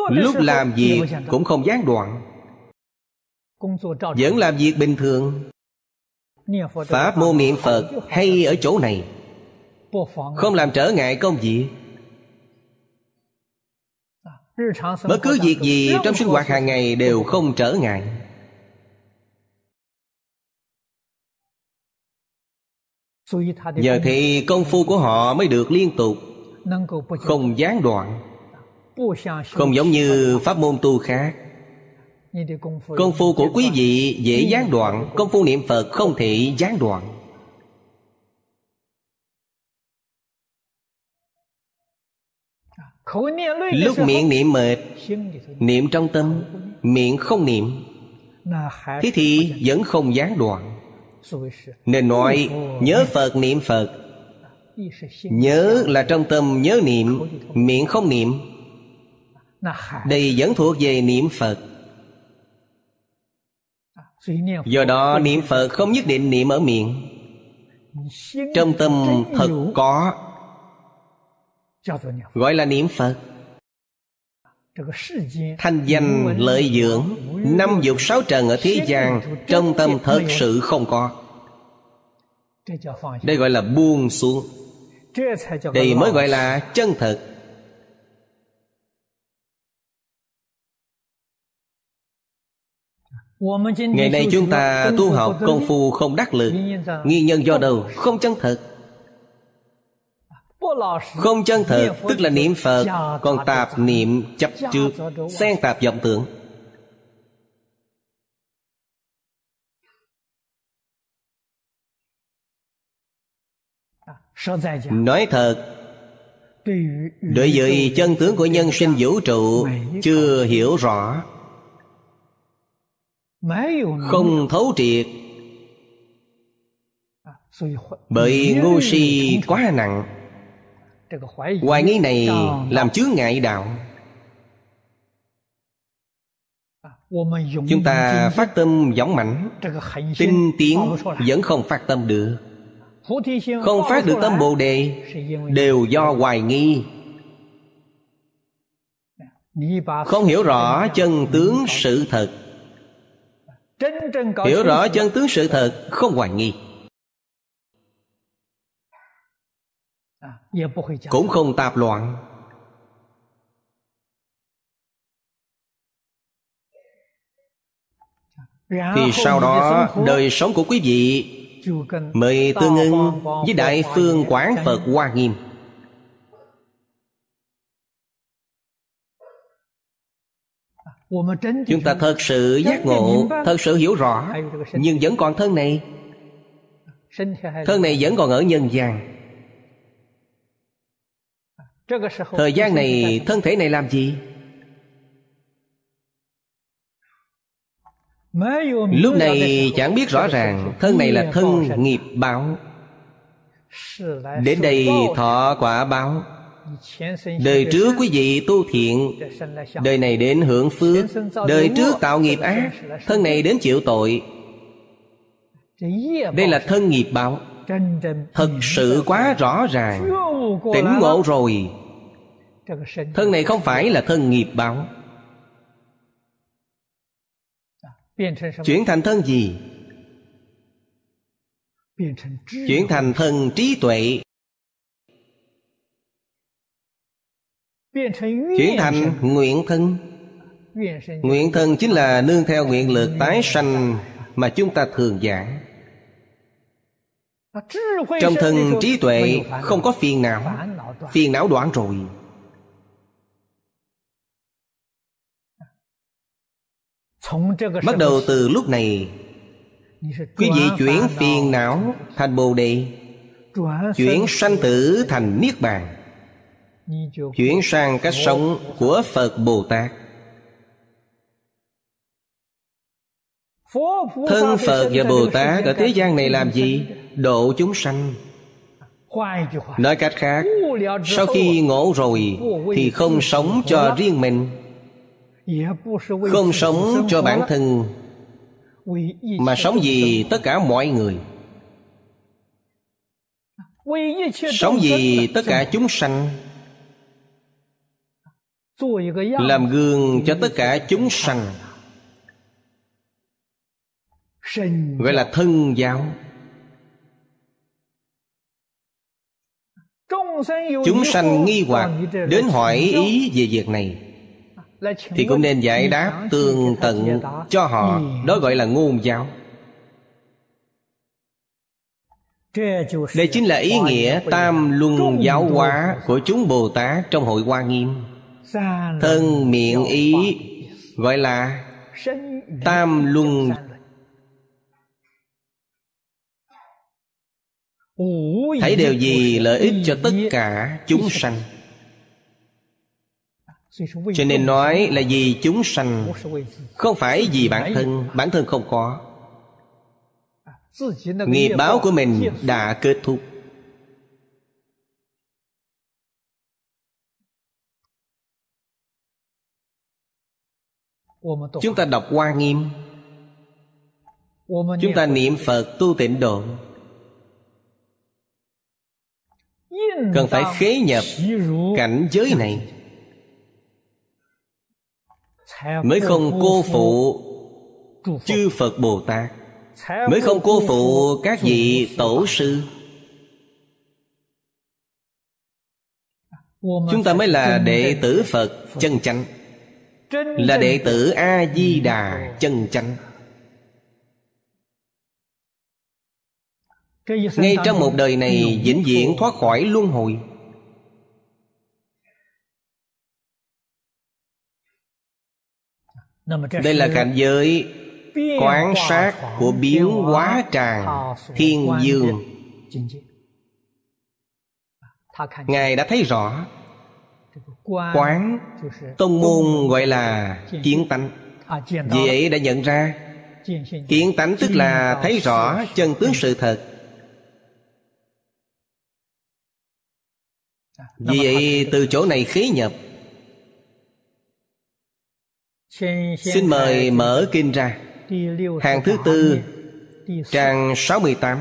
Lúc làm việc cũng không gián đoạn vẫn làm việc bình thường. pháp môn niệm phật hay ở chỗ này? không làm trở ngại công việc. Bất cứ việc gì trong sinh hoạt hàng ngày đều không trở ngại. nhờ thì công phu của họ mới được liên tục không gián đoạn. không giống như pháp môn tu khác công phu của quý vị dễ gián đoạn công phu niệm phật không thể gián đoạn. Lúc miệng niệm mệt niệm trong tâm miệng không niệm. Thế thì vẫn không gián đoạn. Nên nói nhớ phật niệm phật. Nhớ là trong tâm nhớ niệm miệng không niệm. Đây vẫn thuộc về niệm phật do đó niệm phật không nhất định niệm ở miệng. Trong tâm thật có. Gọi là niệm phật. Thanh danh lợi dưỡng năm dục sáu trần ở thế gian trong tâm thật sự không có. Đây gọi là buông xuống. Đây mới gọi là chân thật ngày nay chúng ta tu học công phu không đắc lực. nguyên nhân do đâu không chân thật không chân thật tức là niệm phật còn tạp niệm chấp trước xen tạp vọng tưởng. Nói thật đối với chân tướng của nhân sinh vũ trụ chưa hiểu rõ không thấu triệt. Bởi ngu si quá nặng. Hoài nghi này làm chướng ngại đạo. Chúng ta phát tâm dõng mãnh tinh tiến vẫn không phát tâm được. Không phát được tâm bồ đề đều do hoài nghi. Không hiểu rõ chân tướng sự thật hiểu rõ chân tướng sự thật không hoài nghi. Cũng không tạp loạn. Thì sau đó đời sống của quý vị mới tương ưng với đại phương quán phật hoa nghiêm chúng ta thật sự giác ngộ thật sự hiểu rõ nhưng vẫn còn thân này. Thân này vẫn còn ở nhân gian. Thời gian này thân thể này làm gì? Lúc này chẳng biết rõ ràng thân này là thân nghiệp báo. Đến đây thọ quả báo đời trước quý vị tu thiện đời này đến hưởng phước đời trước tạo nghiệp ác thân này đến chịu tội. Đây là thân nghiệp báo. Thật sự quá rõ ràng. Tỉnh ngộ rồi. Thân này không phải là thân nghiệp báo. Chuyển thành thân gì? Chuyển thành thân trí tuệ chuyển thành nguyện thân. nguyện thân chính là nương theo nguyện lực tái sanh mà chúng ta thường giảng. Trong thân trí tuệ không có phiền não. phiền não đoạn. Rồi. Bắt đầu từ lúc này quý vị chuyển phiền não thành bồ đề chuyển sanh tử thành niết bàn chuyển sang cách sống của phật bồ tát. Thân phật và bồ tát ở thế gian này làm gì? Độ chúng sanh. Nói cách khác, sau khi ngộ rồi thì không sống cho riêng mình, không sống cho bản thân, mà sống vì tất cả mọi người. Sống vì tất cả chúng sanh làm gương cho tất cả chúng sanh. Gọi là thân giáo. Chúng sanh nghi hoặc đến hỏi ý về việc này. Thì cũng nên giải đáp tương tận cho họ. Đó gọi là ngôn giáo. Đây chính là ý nghĩa tam luân giáo hóa của chúng bồ tát trong hội hoa nghiêm thân miệng ý. Gọi là tam luân thấy điều gì lợi ích cho tất cả chúng sanh. Cho nên nói là vì chúng sanh không phải vì bản thân bản thân không có. Nghiệp báo của mình đã kết thúc chúng ta đọc hoa nghiêm. Chúng ta niệm phật tu tịnh độ. Cần phải khế nhập cảnh giới này. Mới không cô phụ chư phật bồ tát. Mới không cô phụ các vị tổ sư. Chúng ta mới là đệ tử phật chân chánh là đệ tử a di đà chân chánh. Ngay trong một đời này vĩnh viễn thoát khỏi luân hồi. Đây là cảnh giới quán sát của biến hóa tràng thiên dương. ngài đã thấy rõ quán tông môn gọi là kiến tánh. Vì ấy đã nhận ra. Kiến tánh. Tức là thấy rõ chân tướng sự thật. Vì vậy từ chỗ này khí nhập. Xin mời mở kinh ra. Hàng thứ tư Trang 68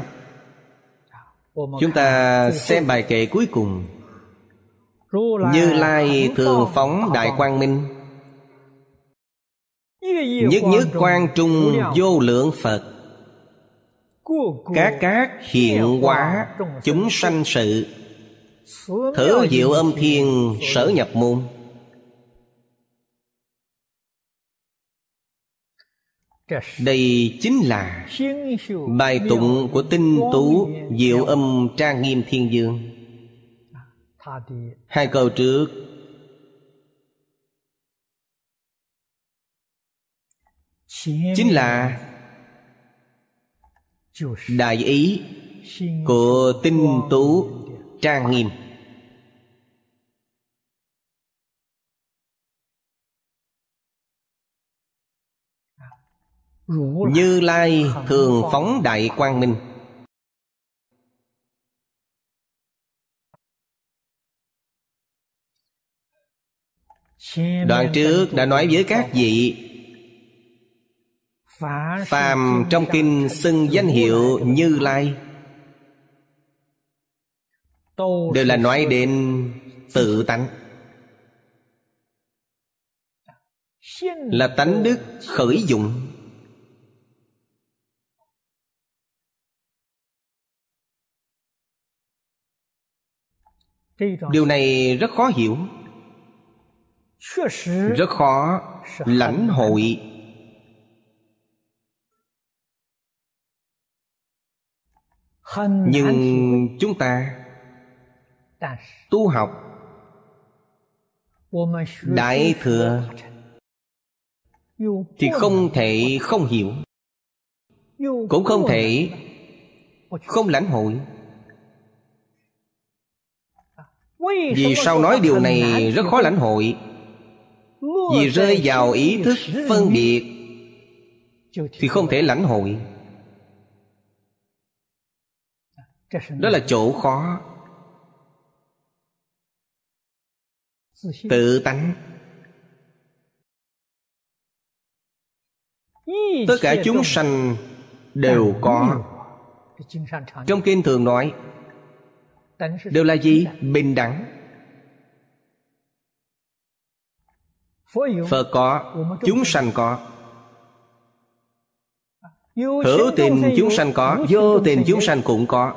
Chúng ta xem bài kệ cuối cùng Như Lai thường phóng Đại Quang Minh. Nhất nhất quan trung vô lượng Phật. Các các hiện hóa chúng sanh sự. Thử diệu âm thiên sở nhập môn. Đây chính là bài tụng của tinh tú diệu âm trang nghiêm thiên dương hai câu trước. Chính là đại ý của tinh tú trang nghiêm. Như lai thường phóng đại quang minh đoạn trước đã nói với các vị. phàm trong kinh xưng danh hiệu như lai. Đều là nói đến tự tánh. Là tánh đức khởi dụng. Điều này rất khó hiểu rất khó lãnh hội. nhưng chúng ta tu học đại thừa thì không thể không hiểu cũng không thể không lãnh hội. vì sao nói điều này rất khó lãnh hội vì rơi vào ý thức phân biệt thì không thể lãnh hội. Đó là chỗ khó. Tự tánh. Tất cả chúng sanh đều có. trong kinh thường nói đều là gì? bình đẳng phật có chúng sanh có. Hữu tình chúng sanh có vô tình chúng sanh cũng có.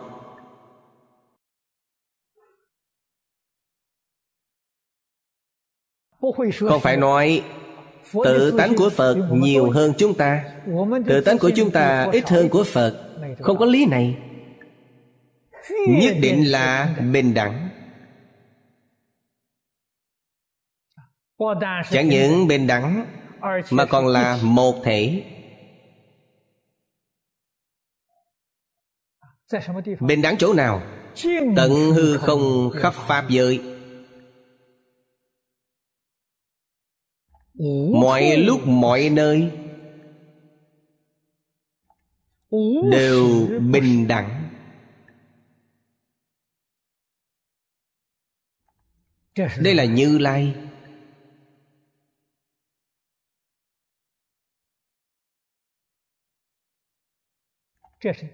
Không phải nói tự tánh của phật nhiều hơn chúng ta. Tự tánh của chúng ta ít hơn của phật. Không có lý này. Nhất định là bình đẳng chẳng những bình đẳng mà còn là một thể. Bình đẳng chỗ nào? Tận hư không khắp pháp. giới. Mọi lúc mọi nơi đều bình đẳng. Đây là như lai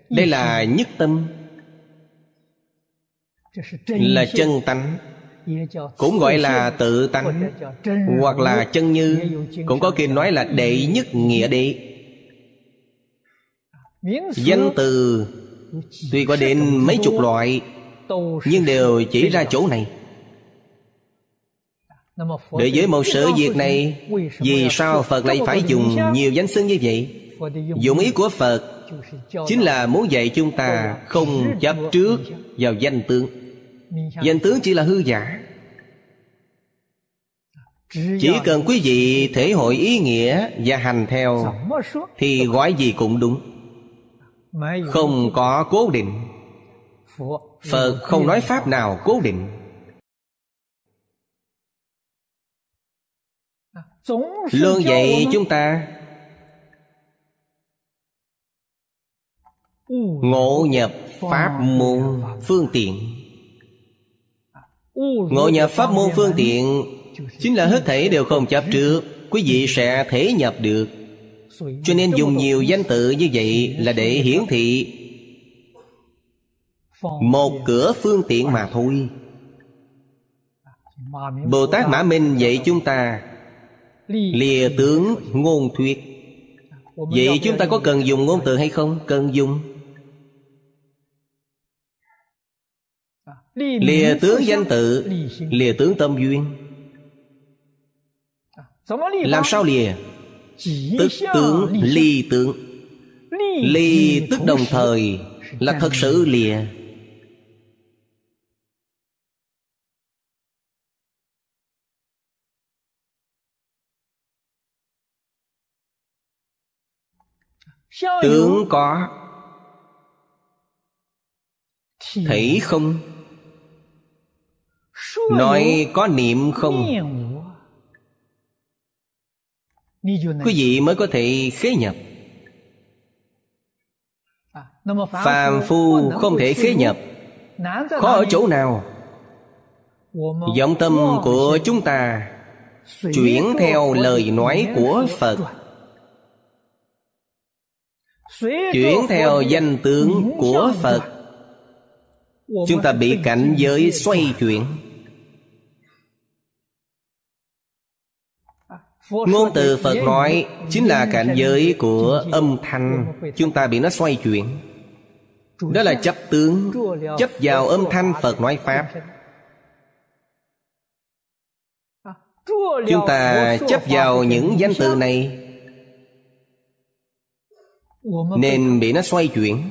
đây là nhất tâm. Là chân tánh. Cũng gọi là tự tánh, hoặc là chân như. Cũng có kinh nói là đệ nhất nghĩa đệ danh từ tuy có đến mấy chục loại, nhưng đều chỉ ra chỗ này. Đối với một sự việc này, vì sao phật lại phải dùng nhiều danh xưng như vậy? Dụng ý của phật chính là muốn dạy chúng ta không chấp trước vào danh tướng. Danh tướng chỉ là hư giả. Chỉ cần quý vị thể hội ý nghĩa và hành theo, thì gói gì cũng đúng. Không có cố định. Phật không nói pháp nào cố định. Luôn dạy chúng ta ngộ nhập pháp môn phương tiện. Ngộ nhập pháp môn phương tiện chính là hết thể đều không chấp trước quý vị sẽ thể nhập được. Cho nên dùng nhiều danh tự như vậy là để hiển thị một cửa phương tiện mà thôi. Bồ tát mã minh dạy chúng ta lìa tướng ngôn thuyết. Vậy chúng ta có cần dùng ngôn từ hay không? Cần dùng lìa tướng danh tự lìa tướng tâm duyên. Làm sao lìa? Tức tướng ly tướng. Ly tức đồng thời là thật sự lìa. tướng có thấy không nói có niệm không？quý vị mới có thể khế nhập。phàm phu không thể khế nhập khó ở chỗ nào？vọng tâm của chúng ta chuyển theo lời nói của phật chuyển theo danh tướng của phật chúng ta bị cảnh giới xoay chuyển ngôn từ phật nói chính là cảnh giới của âm thanh. Chúng ta bị nó xoay chuyển. Đó là chấp tướng chấp vào âm thanh phật nói pháp. Chúng ta chấp vào những danh từ này. Nên bị nó xoay chuyển.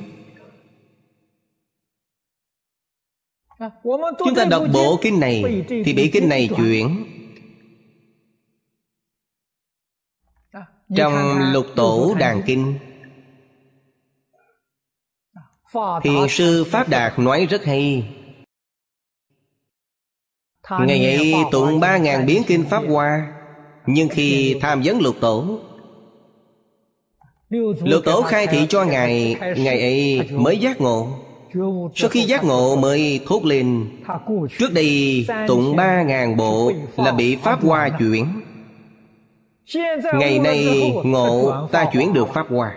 Chúng ta đọc bộ kinh này thì bị kinh này chuyển trong lục tổ đàn kinh. Thiền sư pháp đạt nói rất hay. Ngày ấy tụng ba ngàn biến kinh pháp hoa nhưng khi tham vấn lục tổ lục tổ khai thị cho ngài ngày ấy mới giác ngộ. Sau khi giác ngộ mới thốt lên trước đây tụng ba ngàn bộ là bị pháp hoa chuyển ngày nay ngộ ta chuyển được pháp hoa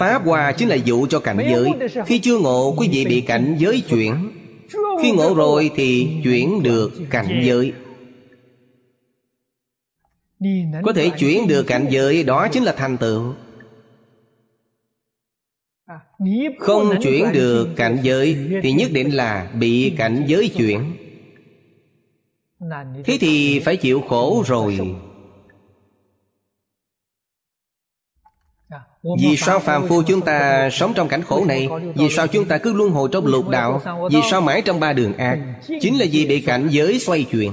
pháp hoa chính là dụ cho cảnh giới. khi chưa ngộ quý vị bị cảnh giới chuyển. khi ngộ rồi thì chuyển được cảnh giới. có thể chuyển được cảnh giới đó chính là thành tựu. Không chuyển được cảnh giới thì nhất định là bị cảnh giới chuyển thế thì phải chịu khổ rồi. vì sao phàm phu chúng ta sống trong cảnh khổ này? Vì sao chúng ta cứ luân hồi trong lục đạo? Vì sao mãi trong ba đường ác? Chính là vì bị cảnh giới xoay chuyển.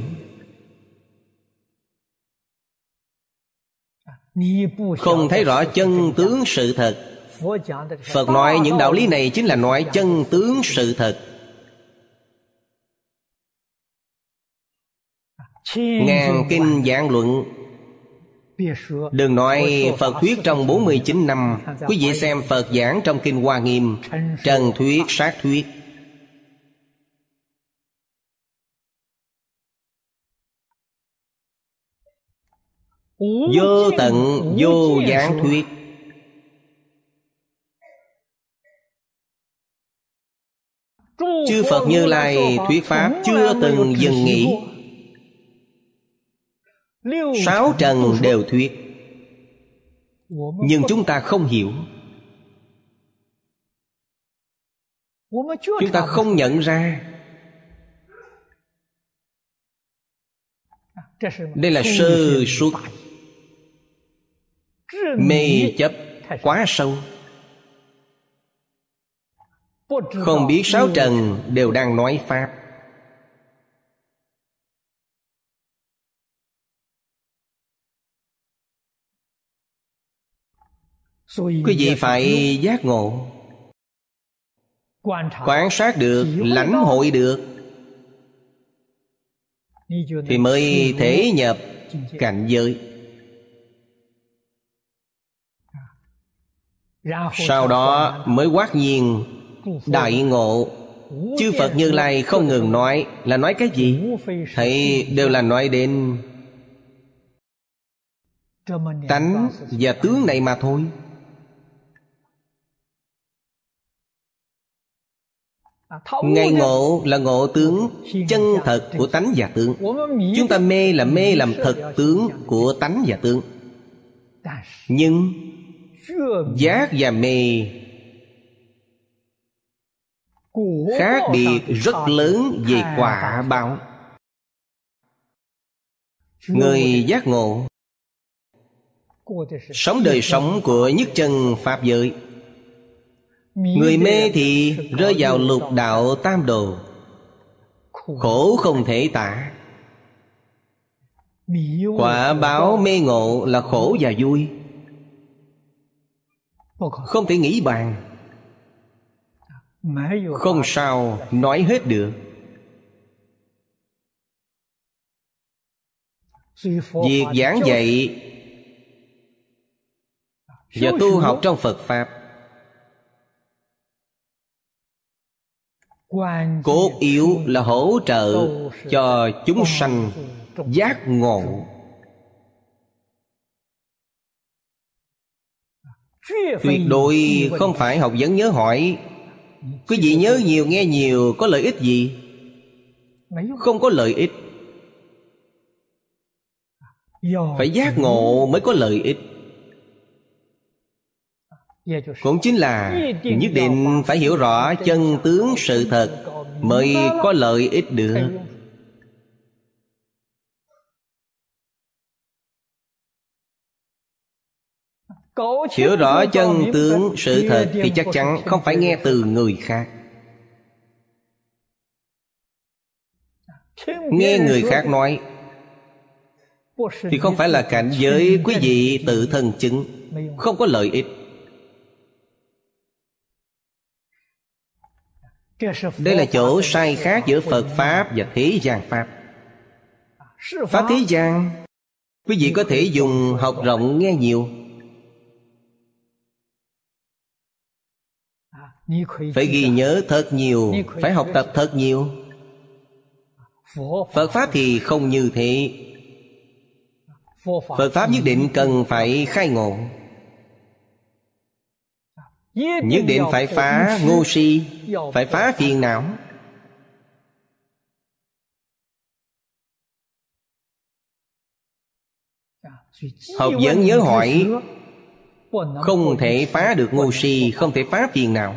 Không thấy rõ chân tướng sự thật. Phật nói những đạo lý này chính là nói chân tướng sự thật Ngàn kinh giảng luận. Đừng nói Phật thuyết trong 49 năm Quý vị xem Phật giảng trong Kinh Hoa Nghiêm Trần thuyết, sát thuyết. Vô tận, vô gián thuyết. Chư Phật Như Lai thuyết Pháp chưa từng dừng nghỉ Sáu trần đều thuyết. Nhưng chúng ta không hiểu. Chúng ta không nhận ra. Đây là sơ suất. Mê chấp quá sâu. Không biết sáu trần đều đang nói Pháp Quý vị phải giác ngộ. Quan sát được, lãnh hội được. Thì mới thể nhập cảnh giới. Sau đó mới quát nhiên Đại ngộ. Chư Phật Như Lai không ngừng nói Là nói cái gì? Thấy đều là nói đến Tánh và tướng này mà thôi Ngày ngộ là ngộ tướng chân thật của tánh và tướng. Chúng ta mê là mê làm thật tướng của tánh và tướng. Nhưng Giác và mê Khác biệt rất lớn về quả báo. Người giác ngộ Sống đời sống của nhất chân Pháp giới Người mê thì rơi vào lục đạo tam đồ. Khổ không thể tả. Quả báo mê ngộ là khổ và vui. Không thể nghĩ bàn. Không sao nói hết được. Việc giảng dạy Và tu học trong Phật Pháp Cốt yếu là hỗ trợ cho chúng sanh giác ngộ. Tuyệt đối không phải học vấn nhớ hỏi. Quý vị nhớ nhiều nghe nhiều có lợi ích gì? Không có lợi ích. Phải giác ngộ mới có lợi ích cũng chính là nhất định phải hiểu rõ chân tướng sự thật mới có lợi ích được. Hiểu rõ chân tướng sự thật thì chắc chắn không phải nghe từ người khác. Nghe người khác nói thì không phải là cảnh giới quý vị tự thân chứng, không có lợi ích. Đây là chỗ sai khác giữa phật pháp và thế gian pháp. Pháp thế gian quý vị có thể dùng học rộng nghe nhiều. Phải ghi nhớ thật nhiều phải học tập thật nhiều. Phật pháp thì không như thế. Phật pháp nhất định cần phải khai ngộ Nhất định phải phá ngu si Phải phá phiền não. Học vấn nhớ hỏi Không thể phá được ngu si Không thể phá phiền não.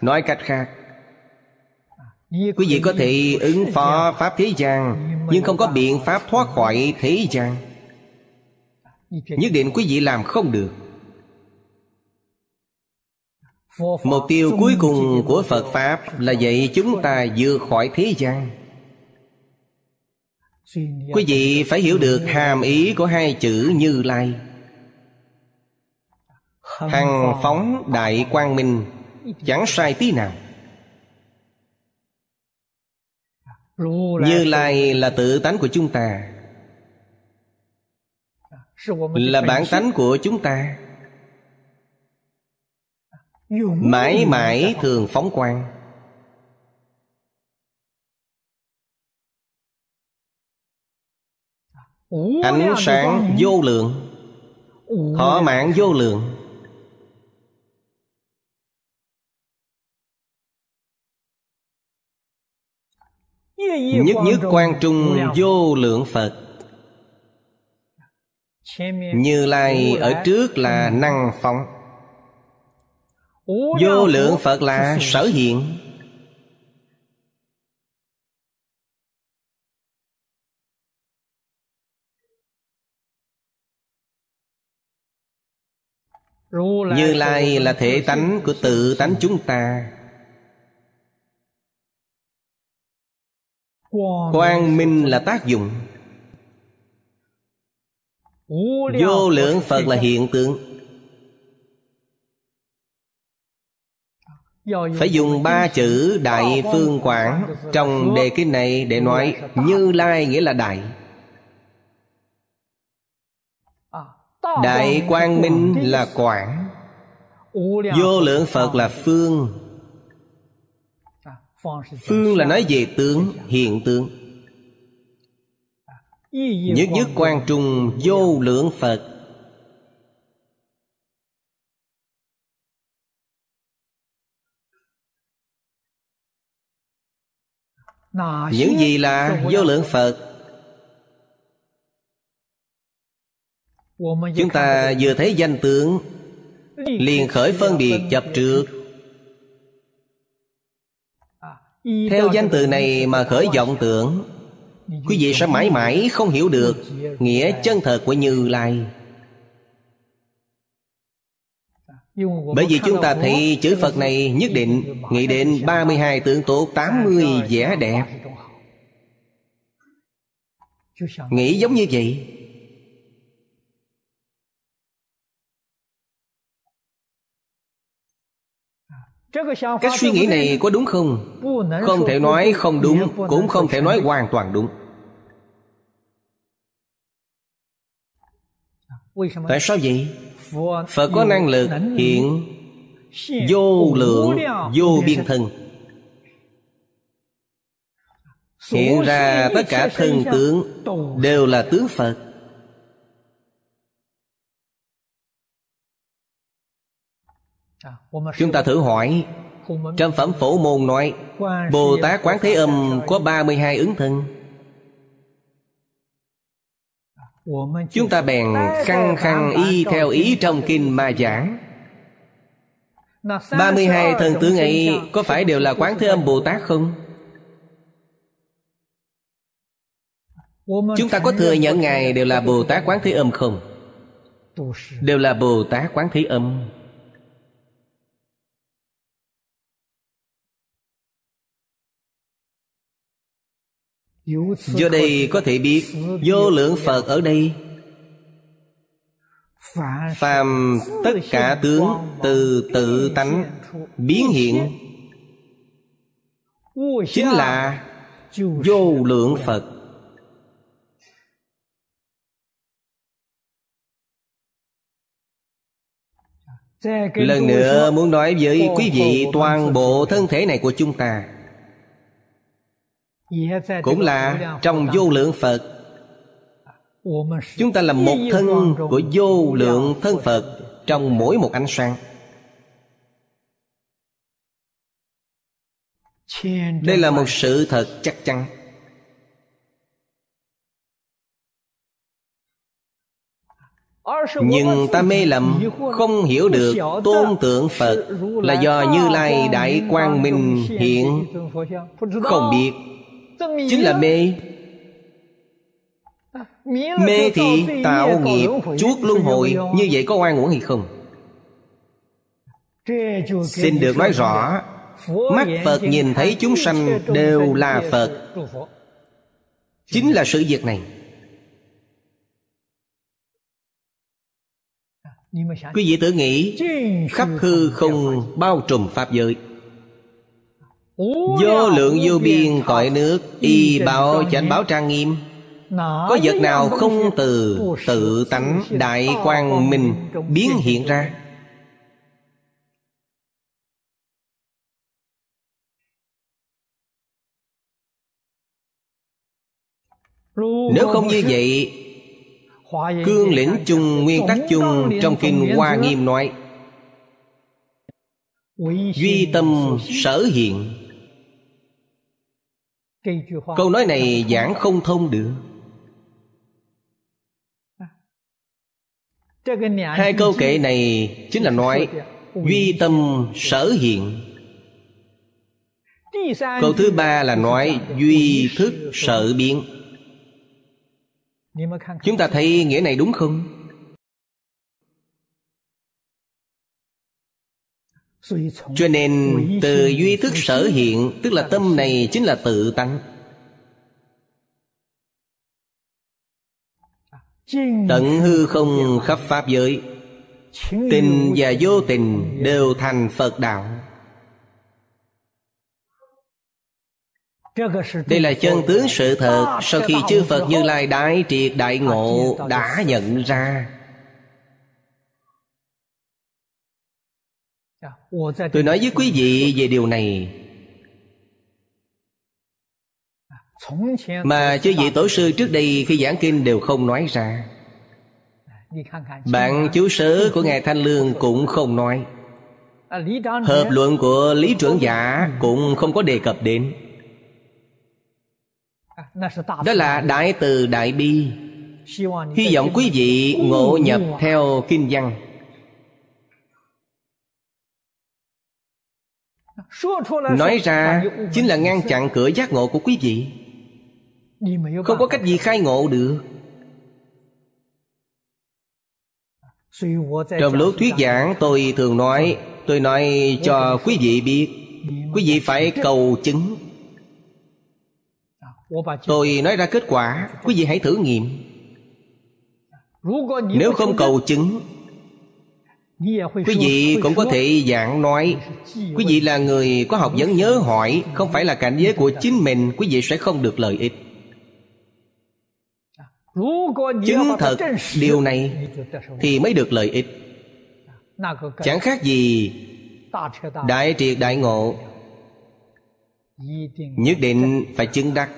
Nói cách khác Quý vị có thể ứng phó Pháp thế gian Nhưng không có biện pháp thoát khỏi thế gian. Nhất định quý vị làm không được Mục tiêu cuối cùng của Phật Pháp Là dạy chúng ta vượt khỏi thế gian. Quý vị phải hiểu được hàm ý của hai chữ Như Lai. Hằng phóng đại quang minh Chẳng sai tí nào. Như Lai là tự tánh của chúng ta. Là bản tánh của chúng ta mãi mãi thường phóng quang. Ánh sáng vô lượng. Thọ mạng vô lượng. Nhất nhất quan trung vô lượng phật. Như lai ở trước là năng phóng vô lượng phật là sở hiện như lai là thể tánh của tự tánh chúng ta. Quang minh là tác dụng. Vô lượng phật là hiện tượng phải dùng ba chữ đại phương quảng trong đề kinh này để nói như lai nghĩa là đại. Đại quang minh là quảng. Vô lượng phật là phương. Phương là nói về tướng, hiện tượng nhất nhất quan trung vô lượng phật. Những gì là vô lượng phật? Chúng ta vừa thấy danh tướng liền khởi phân biệt chập trước theo danh từ này mà khởi vọng tưởng quý vị sẽ mãi mãi không hiểu được nghĩa chân thật của như lai bởi vì chúng ta thấy chữ Phật này nhất định Nghĩ đến 32 tượng tốt 80 vẻ đẹp Nghĩ giống như vậy Cái suy nghĩ này có đúng không? Không thể nói không đúng Cũng không thể nói hoàn toàn đúng Tại sao vậy? Phật có năng lực hiện vô lượng vô biên thân. Hiện ra tất cả thân tướng Đều là tướng Phật. Chúng ta thử hỏi Trong phẩm phổ môn nói Bồ Tát Quán Thế Âm có 32 ứng thân Chúng ta bèn khăng khăng y theo ý trong kinh ma giảng 32 thần tướng ấy có phải đều là Quán Thế Âm Bồ Tát không? Chúng ta có thừa nhận Ngài đều là Bồ Tát Quán Thế Âm không? Đều là Bồ Tát Quán Thế Âm Do đây có thể biết Vô lượng Phật ở đây. Phàm tất cả tướng từ tự tánh biến hiện. Chính là vô lượng Phật. Lần nữa muốn nói với quý vị toàn bộ thân thể này của chúng ta cũng là trong vô lượng phật chúng ta là một thân của vô lượng thân phật trong mỗi một ánh sáng đây là một sự thật chắc chắn nhưng ta mê lầm không hiểu được tôn tượng phật là do như lai đại quang minh hiện không biết chính là mê. Mê thì tạo nghiệp chuốt luân hồi. như vậy có oan uổng hay không? Xin được nói rõ. mắt phật nhìn thấy chúng sanh đều là phật. chính là sự việc này. Quý vị tự nghĩ khắp hư không bao trùm pháp giới Vô lượng vô biên cõi nước Y bảo chánh báo trang nghiêm. Có vật nào không từ tự tánh đại quang minh biến hiện ra. Nếu không như vậy cương lĩnh chung nguyên tắc chung trong kinh hoa nghiêm nói duy tâm sở hiện câu nói này giảng không thông được. Hai câu kệ này chính là nói duy tâm sở hiện. Câu thứ ba là nói duy thức sở biến. Chúng ta thấy nghĩa này đúng không cho nên từ duy thức sở hiện tức là tâm này chính là tự tánh tận hư không khắp pháp giới tình và vô tình đều thành phật đạo. Đây là chân tướng sự thật sau khi chư phật như lai đại triệt đại ngộ đã nhận ra tôi nói với quý vị về điều này. Mà chư vị tổ sư trước đây khi giảng kinh đều không nói ra. Bạn chú sớ của ngài thanh lương cũng không nói. Hợp luận của lý trưởng giả cũng không có đề cập đến. Đó là đại từ đại bi. Hy vọng quý vị ngộ nhập theo kinh văn nói ra chính là ngăn chặn cửa giác ngộ của quý vị. Không có cách gì khai ngộ được. Trong lúc thuyết giảng tôi thường nói tôi nói cho quý vị biết. Quý vị phải cầu chứng. Tôi nói ra kết quả quý vị hãy thử nghiệm. Nếu không cầu chứng quý vị cũng có thể giảng nói. Quý vị là người có học vấn nhớ hỏi, không phải là cảnh giới của chính mình, quý vị sẽ không được lợi ích. Chứng thật điều này thì mới được lợi ích. Chẳng khác gì đại triệt đại ngộ nhất định phải chứng đắc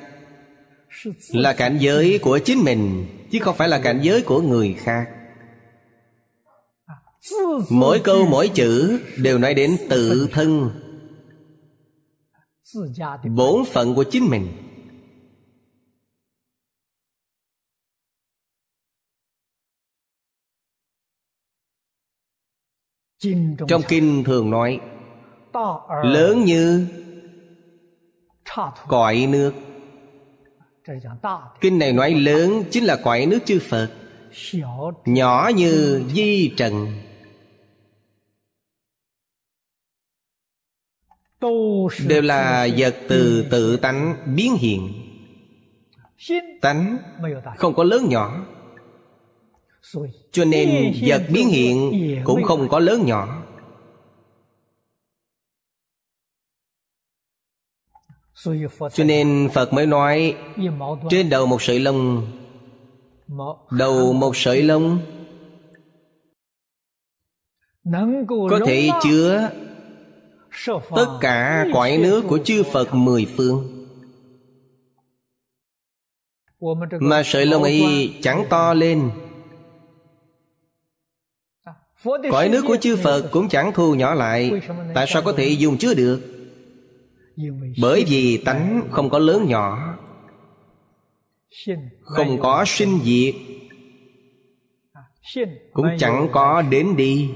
là cảnh giới của chính mình, chứ không phải là cảnh giới của người khác mỗi câu, mỗi chữ đều nói đến tự thân. Bổn phận của chính mình. Trong kinh thường nói, lớn như cõi nước. Kinh này nói lớn chính là cõi nước chư phật, nhỏ như di trần. Đều là vật từ tự tánh biến hiện. Tánh không có lớn nhỏ. Cho nên vật biến hiện cũng không có lớn nhỏ. Cho nên phật mới nói, trên đầu một sợi lông, đầu một sợi lông có thể chứa tất cả cõi nước của chư phật mười phương. Mà sợi lông y chẳng to lên. Cõi nước của chư phật cũng chẳng thu nhỏ lại. Tại sao có thể dùng chứa được? Bởi vì tánh không có lớn nhỏ. Không có sinh diệt. Cũng chẳng có đến đi.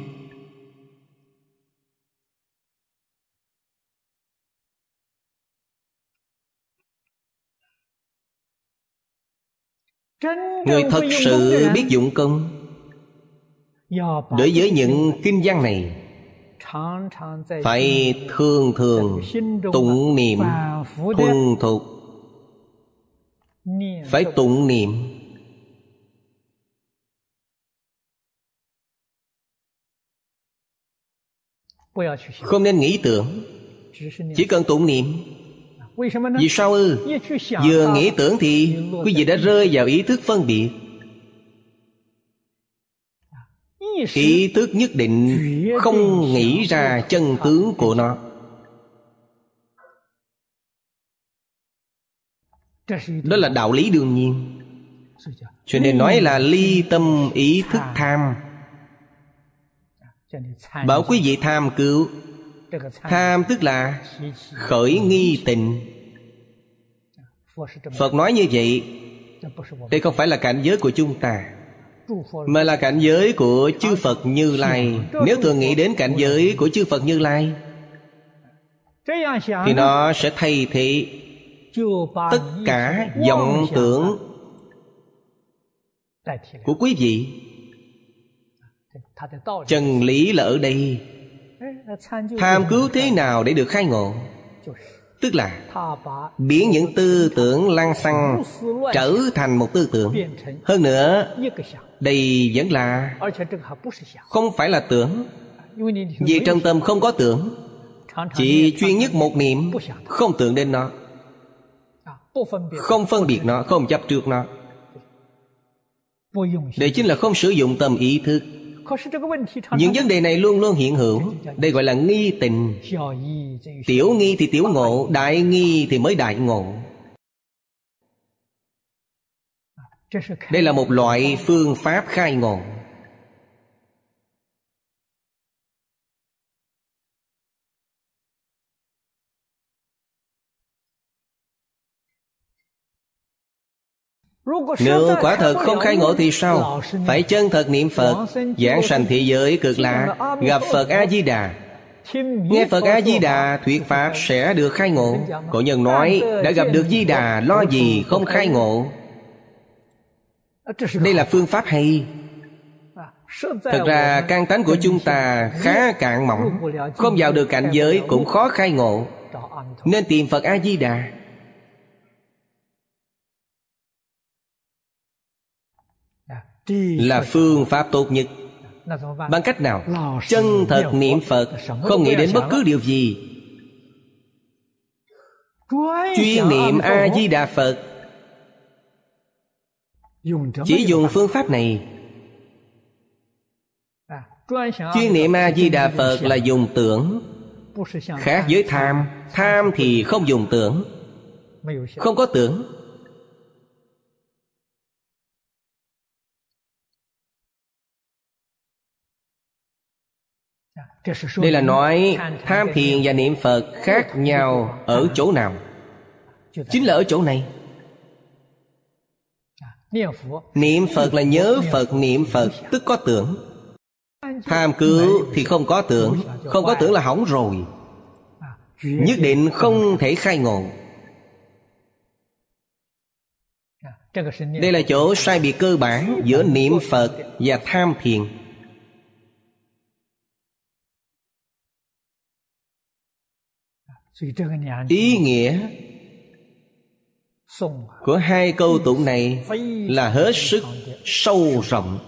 Người thật sự biết dụng công. Đối với những kinh văn này phải thường thường tụng niệm thuần thục. Phải tụng niệm. Không nên nghĩ tưởng chỉ cần tụng niệm Vì sao ư? Vừa nghĩ tưởng thì Quý vị đã rơi vào ý thức phân biệt. Ý thức nhất định Không nghĩ ra chân tướng của nó. Đó là đạo lý đương nhiên. Cho nên nói là ly tâm ý thức tham. Bảo quý vị tham cứu Tham tức là khởi nghi tình. Phật nói như vậy Đây không phải là cảnh giới của chúng ta, Mà là cảnh giới của chư Phật Như Lai. Nếu thường nghĩ đến cảnh giới của chư Phật Như Lai, Thì nó sẽ thay thế Tất cả vọng tưởng Của quý vị. Chân lý là ở đây. Tham cứu thế nào để được khai ngộ? Tức là Biến những tư tưởng lăng xăng Trở thành một tư tưởng. Hơn nữa Đây vẫn là Không phải là tưởng. Vì trong tâm không có tưởng Chỉ chuyên nhất một niệm Không tưởng đến nó. Không phân biệt nó Không chấp trước nó. Đây chính là không sử dụng tâm ý thức những vấn đề này luôn luôn hiện hữu. Đây gọi là nghi tình. Tiểu nghi thì tiểu ngộ Đại nghi thì mới đại ngộ. Đây là một loại phương pháp khai ngộ Nếu quả thật không khai ngộ thì sao? Phải chân thật niệm Phật Giảng sanh thế giới cực lạ Gặp Phật A-di-đà. Nghe Phật A-di-đà thuyết Pháp sẽ được khai ngộ. Cổ nhân nói Đã gặp được Di-đà lo gì không khai ngộ? Đây là phương pháp hay. Thật ra căn tánh của chúng ta khá cạn mỏng Không vào được cảnh giới cũng khó khai ngộ. Nên tìm Phật A-di-đà là phương pháp tốt nhất. Bằng cách nào? Chân thật niệm phật không nghĩ đến bất cứ điều gì. Chuyên niệm a di đà phật. Chỉ dùng phương pháp này. Chuyên niệm a di đà phật là dùng tưởng. Khác với tham. tham thì không dùng tưởng. Không có tưởng đây là nói tham thiền và niệm phật khác nhau ở chỗ nào? chính là ở chỗ này. niệm phật là nhớ phật niệm phật tức có tưởng. tham cứu thì không có tưởng. không có tưởng là hỏng rồi. nhất định không thể khai ngộ. đây là chỗ sai biệt cơ bản giữa niệm phật và tham thiền ý nghĩa của hai câu tụng này là hết sức sâu rộng.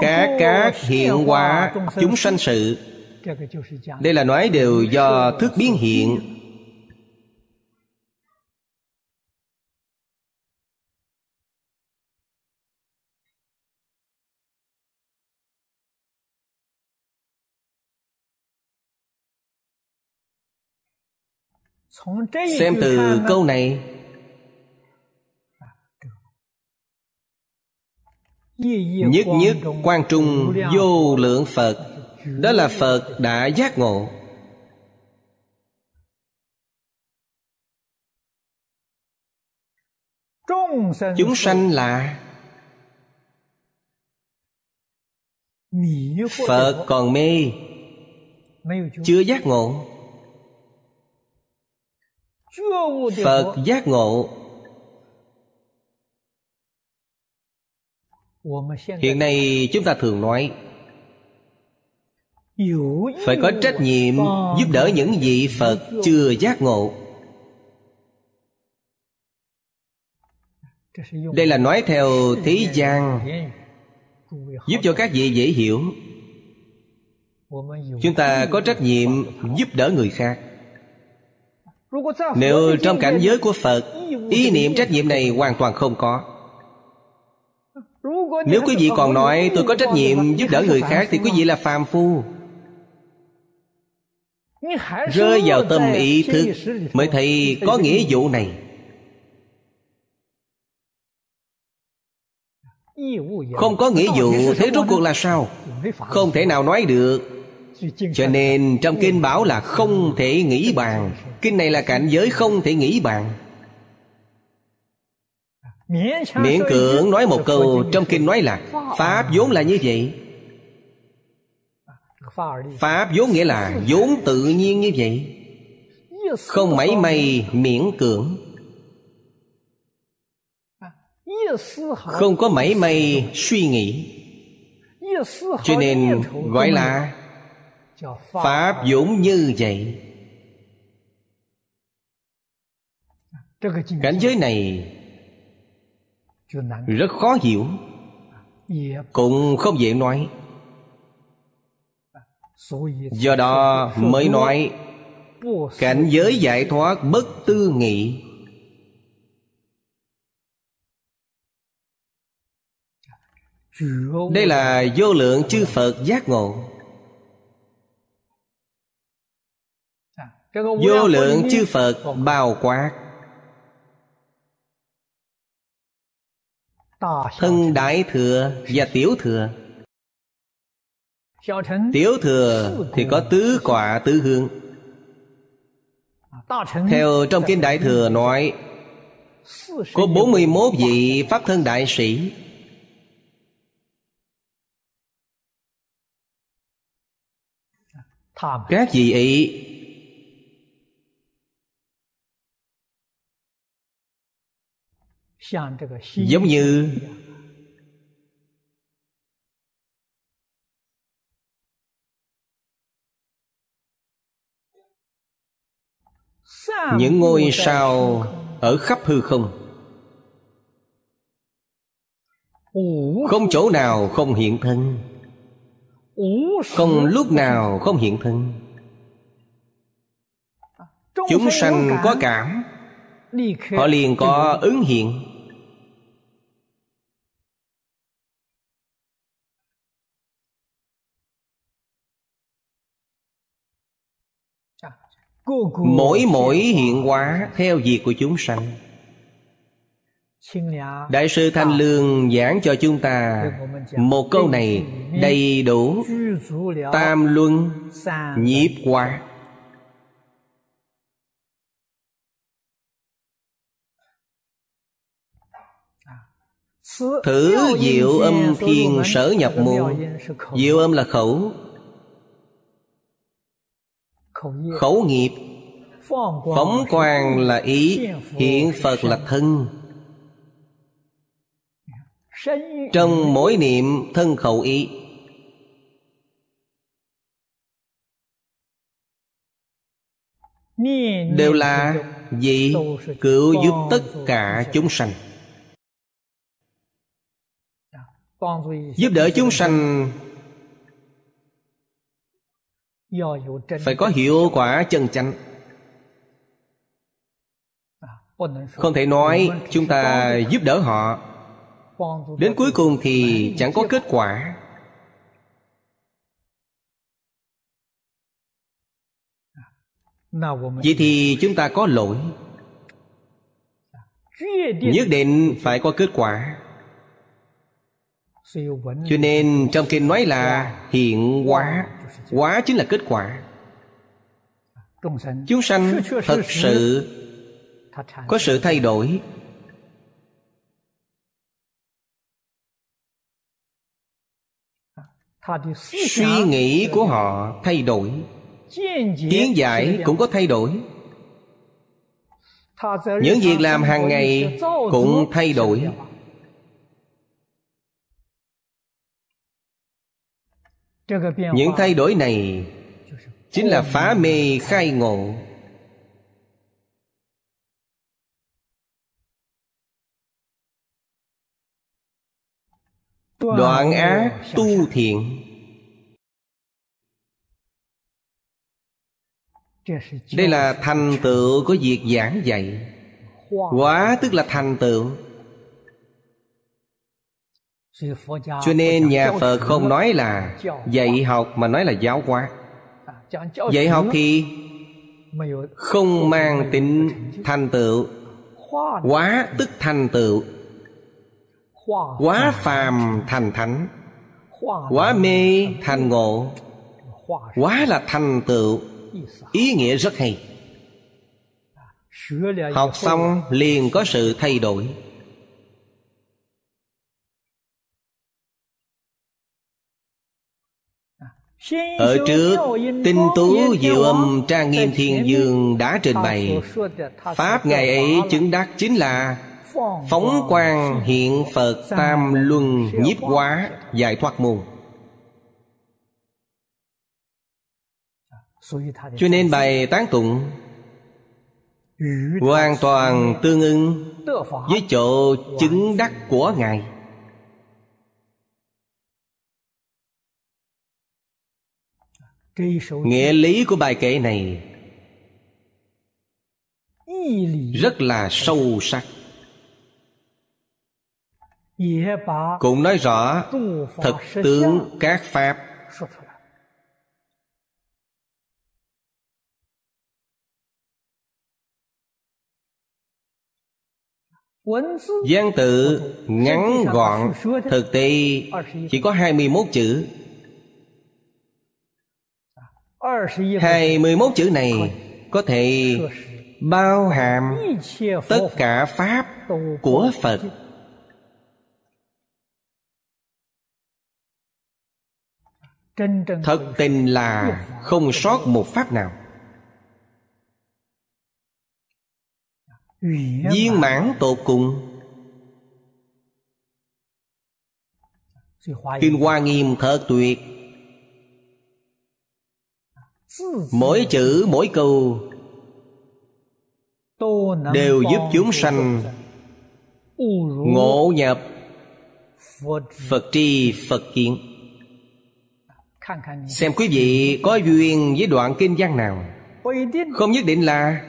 Các các hiện hóa chúng sanh sự. Đây là nói đều do thức biến hiện xem từ câu này. Nhất nhất quan trung vô lượng phật. Đó là phật đã giác ngộ. chúng sanh là phật còn mê chưa giác ngộ phật giác ngộ. Hiện nay chúng ta thường nói phải có trách nhiệm giúp đỡ những vị phật chưa giác ngộ. Đây là nói theo thế gian. giúp cho các vị dễ hiểu. Chúng ta có trách nhiệm giúp đỡ người khác nếu trong cảnh giới của phật ý niệm trách nhiệm này hoàn toàn không có. Nếu quý vị còn nói tôi có trách nhiệm giúp đỡ người khác thì quý vị là phàm phu. Rơi vào tâm ý thức mới thấy có nghĩa vụ này. Không có nghĩa vụ thế rốt cuộc là sao? Không thể nào nói được cho nên trong kinh bảo là không thể nghĩ bàn. Kinh này là cảnh giới không thể nghĩ bàn. Miễn cưỡng nói một câu trong kinh nói là pháp vốn là như vậy. Pháp vốn nghĩa là vốn tự nhiên như vậy. Không mảy may miễn cưỡng. Không có mảy may suy nghĩ. Cho nên gọi là pháp vốn như vậy. Cảnh giới này rất khó hiểu. Cũng không dễ nói. Do đó mới nói cảnh giới giải thoát bất tư nghị. Đây là vô lượng chư phật giác ngộ vô lượng chư phật bao quát. Thân đại thừa và tiểu thừa. Tiểu thừa thì có tứ quả tứ hương. Theo trong kinh đại thừa nói có 41 vị Pháp thân đại sĩ. Các vị ấy Giống như Những ngôi sao ở khắp hư không. Không chỗ nào không hiện thân. Không lúc nào không hiện thân. Chúng sanh có cảm Họ liền có ứng hiện Mỗi mỗi hiện hóa theo việc của chúng sanh. Đại sư Thanh Lương giảng cho chúng ta Một câu này đầy đủ Tam luân nhiếp hóa Thử diệu âm thiên sở nhập môn. Diệu âm là khẩu Khẩu nghiệp. Phóng quang là ý Hiện Phật là thân. Trong mỗi niệm thân khẩu ý. Đều là gì? cứu giúp tất cả chúng sanh. Giúp đỡ chúng sanh phải có hiệu quả chân chánh. Không thể nói chúng ta giúp đỡ họ. Đến cuối cùng thì chẳng có kết quả. Vậy thì chúng ta có lỗi. Nhất định phải có kết quả cho nên trong kinh nói là hiện hóa. Quá chính là kết quả. Chúng sanh thật sự Có sự thay đổi. Suy nghĩ của họ thay đổi. Kiến giải cũng có thay đổi. Những việc làm hàng ngày cũng thay đổi. Những thay đổi này chính là phá mê khai ngộ. Đoạn ác tu thiện. Đây là thành tựu của việc giảng dạy. Quá tức là thành tựu Cho nên nhà Phật không nói là dạy học mà nói là giáo hóa. Dạy học thì không mang tính thành tựu. Quá tức thành tựu. Quá phàm thành thánh. Quá mê thành ngộ. Quá là thành tựu. Ý nghĩa rất hay. Học xong liền có sự thay đổi Ở trước Tinh tú diệu âm trang nghiêm thiên dương đã trình bày. Pháp ngày ấy chứng đắc chính là Phóng quang hiện Phật Tam Luân nhiếp hóa Giải thoát môn. Cho nên bài tán tụng Hoàn toàn tương ưng Với chỗ chứng đắc của Ngài Nghĩa lý của bài kệ này Rất là sâu sắc. Cũng nói rõ Thực tướng các Pháp. Giang tự ngắn gọn Thực tế chỉ có 21 chữ 21 chữ này Có thể bao hàm Tất cả Pháp của Phật. Thật tình là không sót một Pháp nào. Viên mãn tột cùng. Kinh hoa nghiêm thật tuyệt mỗi chữ, mỗi câu đều giúp chúng sanh ngộ nhập phật tri, phật kiến. Xem quý vị có duyên với đoạn kinh văn nào. Không nhất định là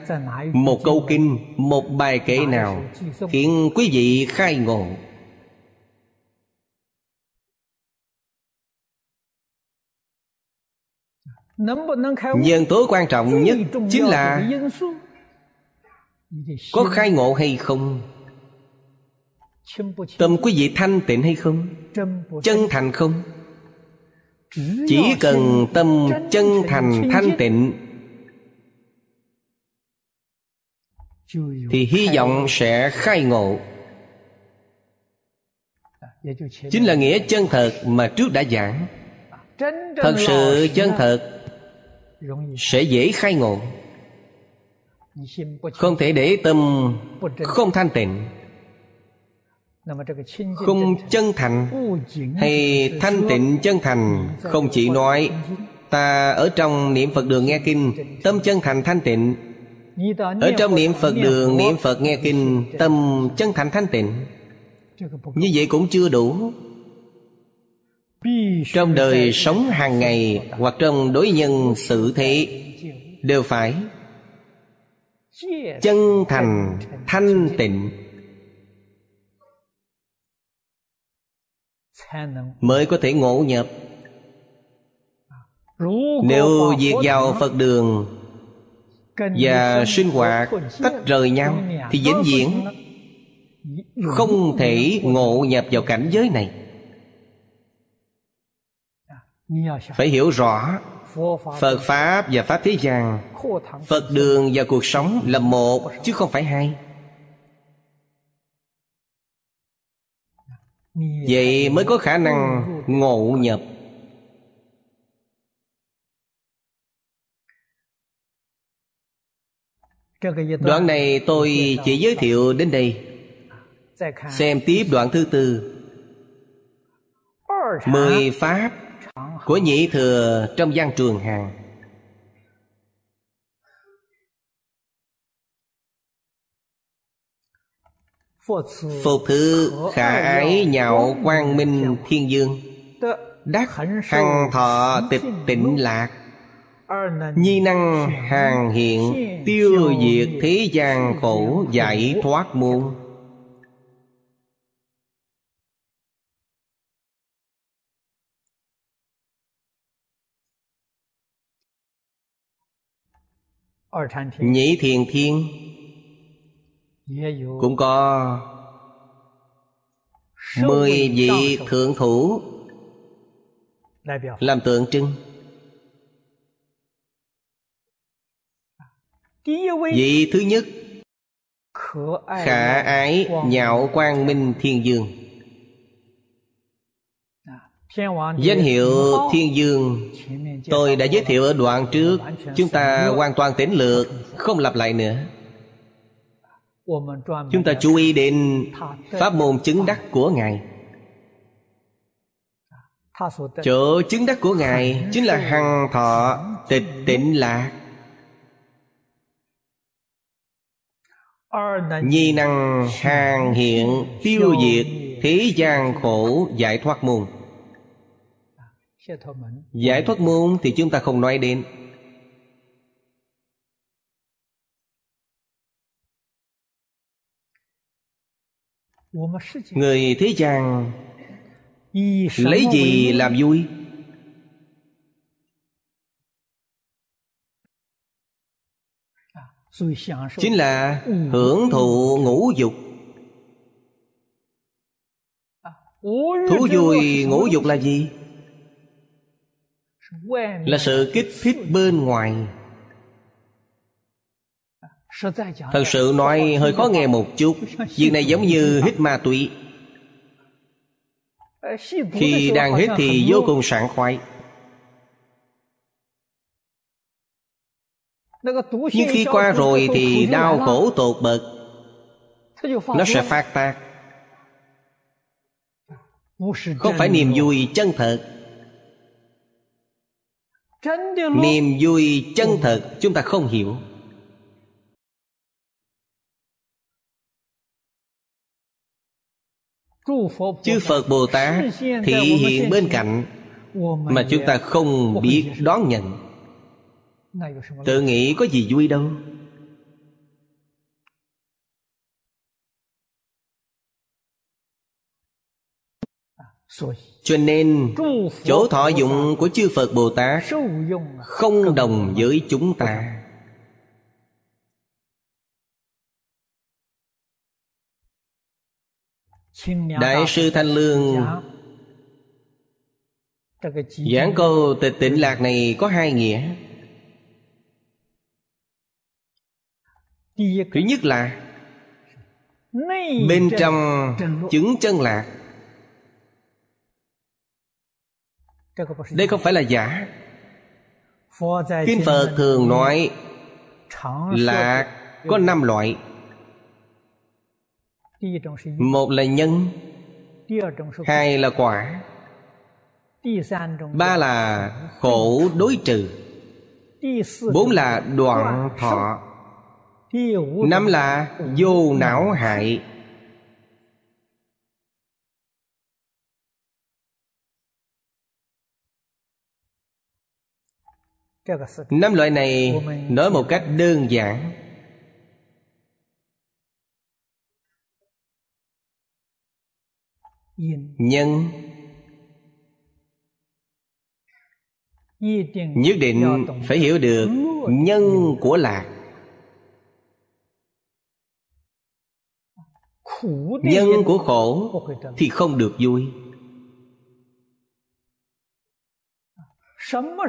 một câu kinh, một bài kệ nào khiến quý vị khai ngộ. Nhân tố quan trọng nhất chính là có khai ngộ hay không? Tâm quý vị thanh tịnh hay không? Chân thành không? Chỉ cần tâm chân thành thanh tịnh thì hy vọng sẽ khai ngộ. Chính là nghĩa chân thật mà trước đã giảng. Thật sự chân thật sẽ dễ khai ngộ. Không thể để tâm không thanh tịnh không chân thành hay thanh tịnh chân thành không chỉ nói ta ở trong niệm phật đường nghe kinh tâm chân thành thanh tịnh. Ở trong niệm phật đường niệm phật nghe kinh tâm chân thành thanh tịnh. Như vậy cũng chưa đủ trong đời sống hàng ngày hoặc trong đối nhân xử thế, đều phải chân thành, thanh tịnh mới có thể ngộ nhập. Nếu việc vào phật đường và sinh hoạt tách rời nhau thì vĩnh viễn không thể ngộ nhập vào cảnh giới này phải hiểu rõ phật pháp và pháp thế gian phật đường và cuộc sống là một chứ không phải hai. Vậy mới có khả năng ngộ nhập. Đoạn này tôi chỉ giới thiệu đến đây. Xem tiếp đoạn thứ tư. Mười Pháp của Nhị Thừa trong văn trường hàng Phục thứ khả ái nhạo quang minh thiên dương. Đắc hằng thọ tịch tịnh lạc. Nhi năng hàng hiện Tiêu diệt thế gian khổ Giải thoát muôn. Nhĩ thiền thiên. Cũng có Mười vị thượng thủ. Làm tượng trưng. Vị thứ nhất. Khả ái nhạo quang minh thiên dương. Danh hiệu thiên dương Tôi đã giới thiệu ở đoạn trước, Chúng ta hoàn toàn tính lược, Không lặp lại nữa. Chúng ta chú ý đến Pháp môn chứng đắc của Ngài. Chỗ chứng đắc của Ngài Chính là hằng thọ tịch tịnh lạc. Nhi năng hàng hiện, tiêu diệt, Thế gian khổ, giải thoát môn. Giải thoát môn thì chúng ta không nói đến. Người thế gian Lấy gì làm vui? Chính là hưởng thụ ngũ dục. Thú vui ngũ dục là gì? Là sự kích thích bên ngoài. Thật sự nói hơi khó nghe một chút. Việc này giống như hít ma túy. Khi đang hít thì vô cùng sảng khoái. Nhưng khi qua rồi thì đau khổ tột bậc Nó sẽ phát tác. Không phải niềm vui chân thật Niềm vui chân thật chúng ta không hiểu. Chư Phật Bồ Tát Thị hiện bên cạnh Mà chúng ta không biết đón nhận. Tự nghĩ có gì vui đâu Cho nên Chỗ thọ dụng của chư Phật Bồ Tát Không đồng với chúng ta. Đại sư Thanh Lương Giảng câu tịch tịnh lạc này có hai nghĩa. Thứ nhất là Bên trong chứng chân lạc Đây không phải là giả. Kinh Phật thường nói là có năm loại. Một là nhân, Hai là quả, Ba là khổ đối trừ, Bốn là đoạn thọ, Năm là vô não hại. Năm loại này nói một cách đơn giản. Nhân. Nhất định phải hiểu được nhân của lạc. Nhân của khổ thì không được vui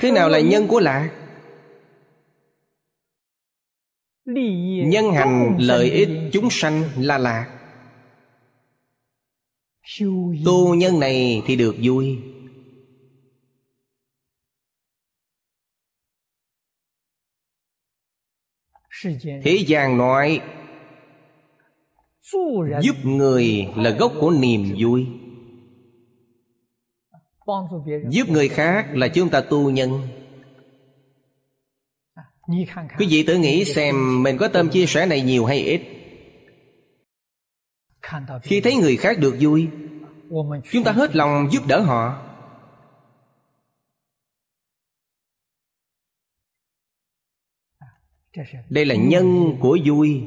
Thế nào là nhân của lạc? Nhân hành lợi ích chúng sanh là lạc Tu nhân này thì được vui. Thế gian nói Giúp người là gốc của niềm vui Giúp người khác là chúng ta tu nhân. Quý vị tự nghĩ xem Mình có tâm chia sẻ này nhiều hay ít. Khi thấy người khác được vui, Chúng ta hết lòng giúp đỡ họ. Đây là nhân của vui.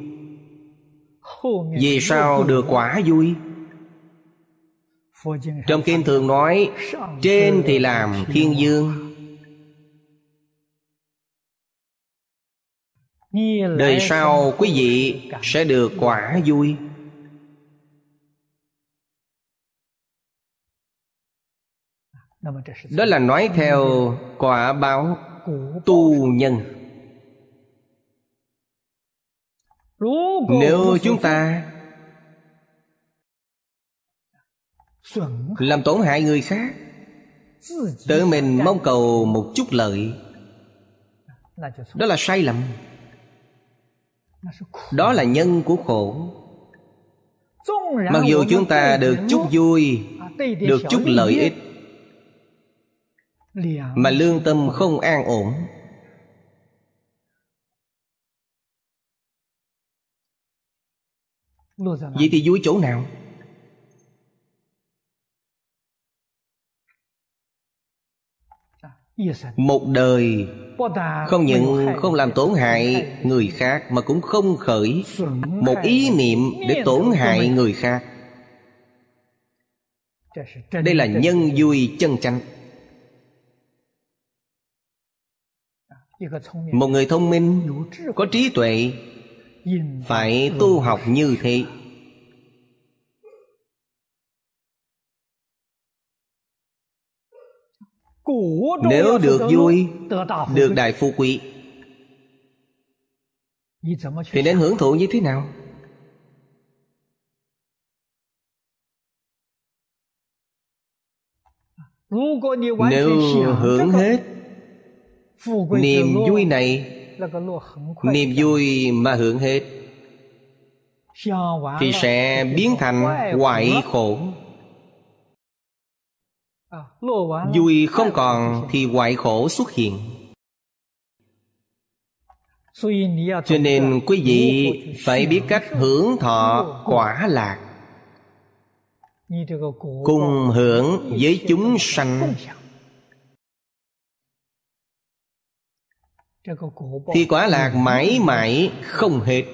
Vì sao được quả vui? Trong kinh thường nói, trên thì làm thiên dương. Đời sau quý vị sẽ được quả vui. Đó là nói theo quả báo tu nhân. Nếu chúng ta làm tổn hại người khác. Tự mình mong cầu một chút lợi. Đó là sai lầm. Đó là nhân của khổ. Mặc dù chúng ta được chút vui được chút lợi ích mà lương tâm không an ổn. Vậy thì vui chỗ nào một đời không những không làm tổn hại người khác mà cũng không khởi một ý niệm để tổn hại người khác. Đây là nhân vui chân chánh. Một người thông minh có trí tuệ phải tu học như thế nếu được vui được đại phú quý. Thì nên hưởng thụ như thế nào? Nếu hưởng hết niềm vui này niềm vui mà hưởng hết thì sẽ biến thành hoại khổ vui không còn thì hoại khổ xuất hiện. Cho nên quý vị phải biết cách hưởng thọ quả lạc. Cùng hưởng với chúng sanh. Thì quả lạc mãi mãi không hết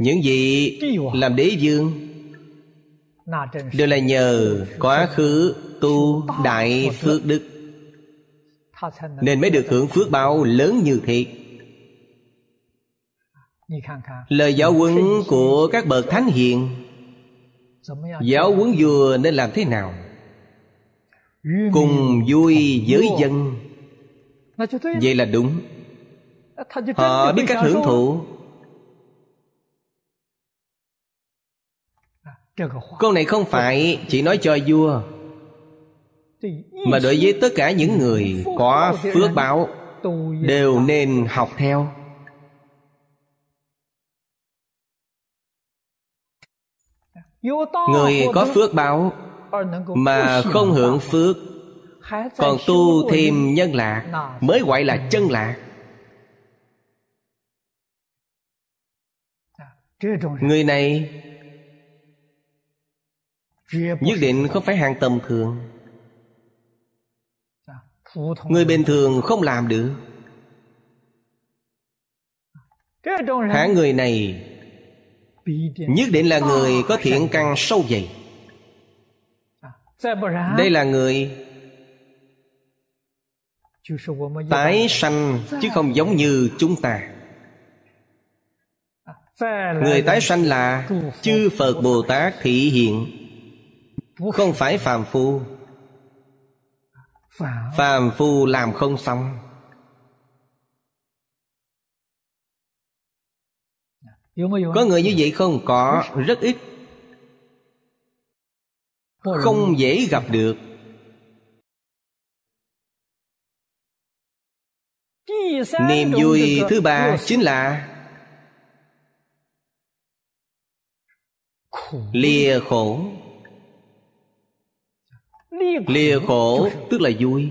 những gì làm đế dương đều là nhờ quá khứ tu đại phước đức. nên mới được hưởng phước báo lớn như thế lời giáo huấn của các bậc thánh hiền. giáo huấn vua nên làm thế nào? cùng vui với dân. vậy là đúng. họ biết cách hưởng thụ câu này không phải chỉ nói cho vua, mà đối với tất cả những người có phước báo đều nên học theo. Người có phước báo mà không hưởng phước, còn tu thêm nhân lạc mới gọi là chân lạc. Người này nhất định không phải hàng tầm thường. Người bình thường không làm được. Hạng người này nhất định là người có thiện căn sâu dày. Đây là người tái sanh chứ không giống như chúng ta. Người tái sanh là chư phật bồ tát thị hiện không phải phàm phu. Phàm. Phu làm không xong. Có người như vậy không? Có. Rất ít. Không dễ gặp được. Niềm vui thứ ba chính là lìa khổ lìa khổ. Tức là vui.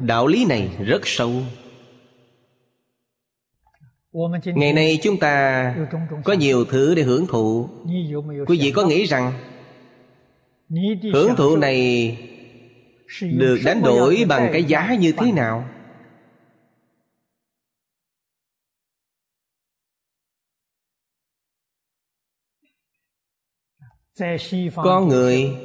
Đạo lý này rất sâu. Ngày nay chúng ta có nhiều thứ để hưởng thụ. Quý vị có nghĩ rằng hưởng thụ này được đánh đổi bằng cái giá như thế nào con người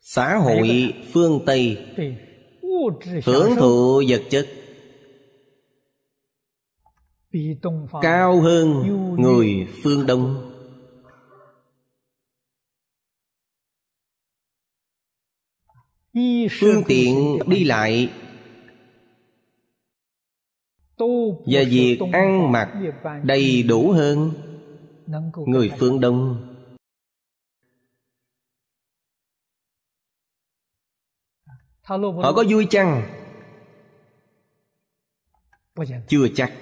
xã hội phương tây hưởng thụ vật chất cao hơn người phương đông. phương tiện đi lại và việc ăn mặc đầy đủ hơn người phương đông. Họ có vui chăng? Chưa chắc.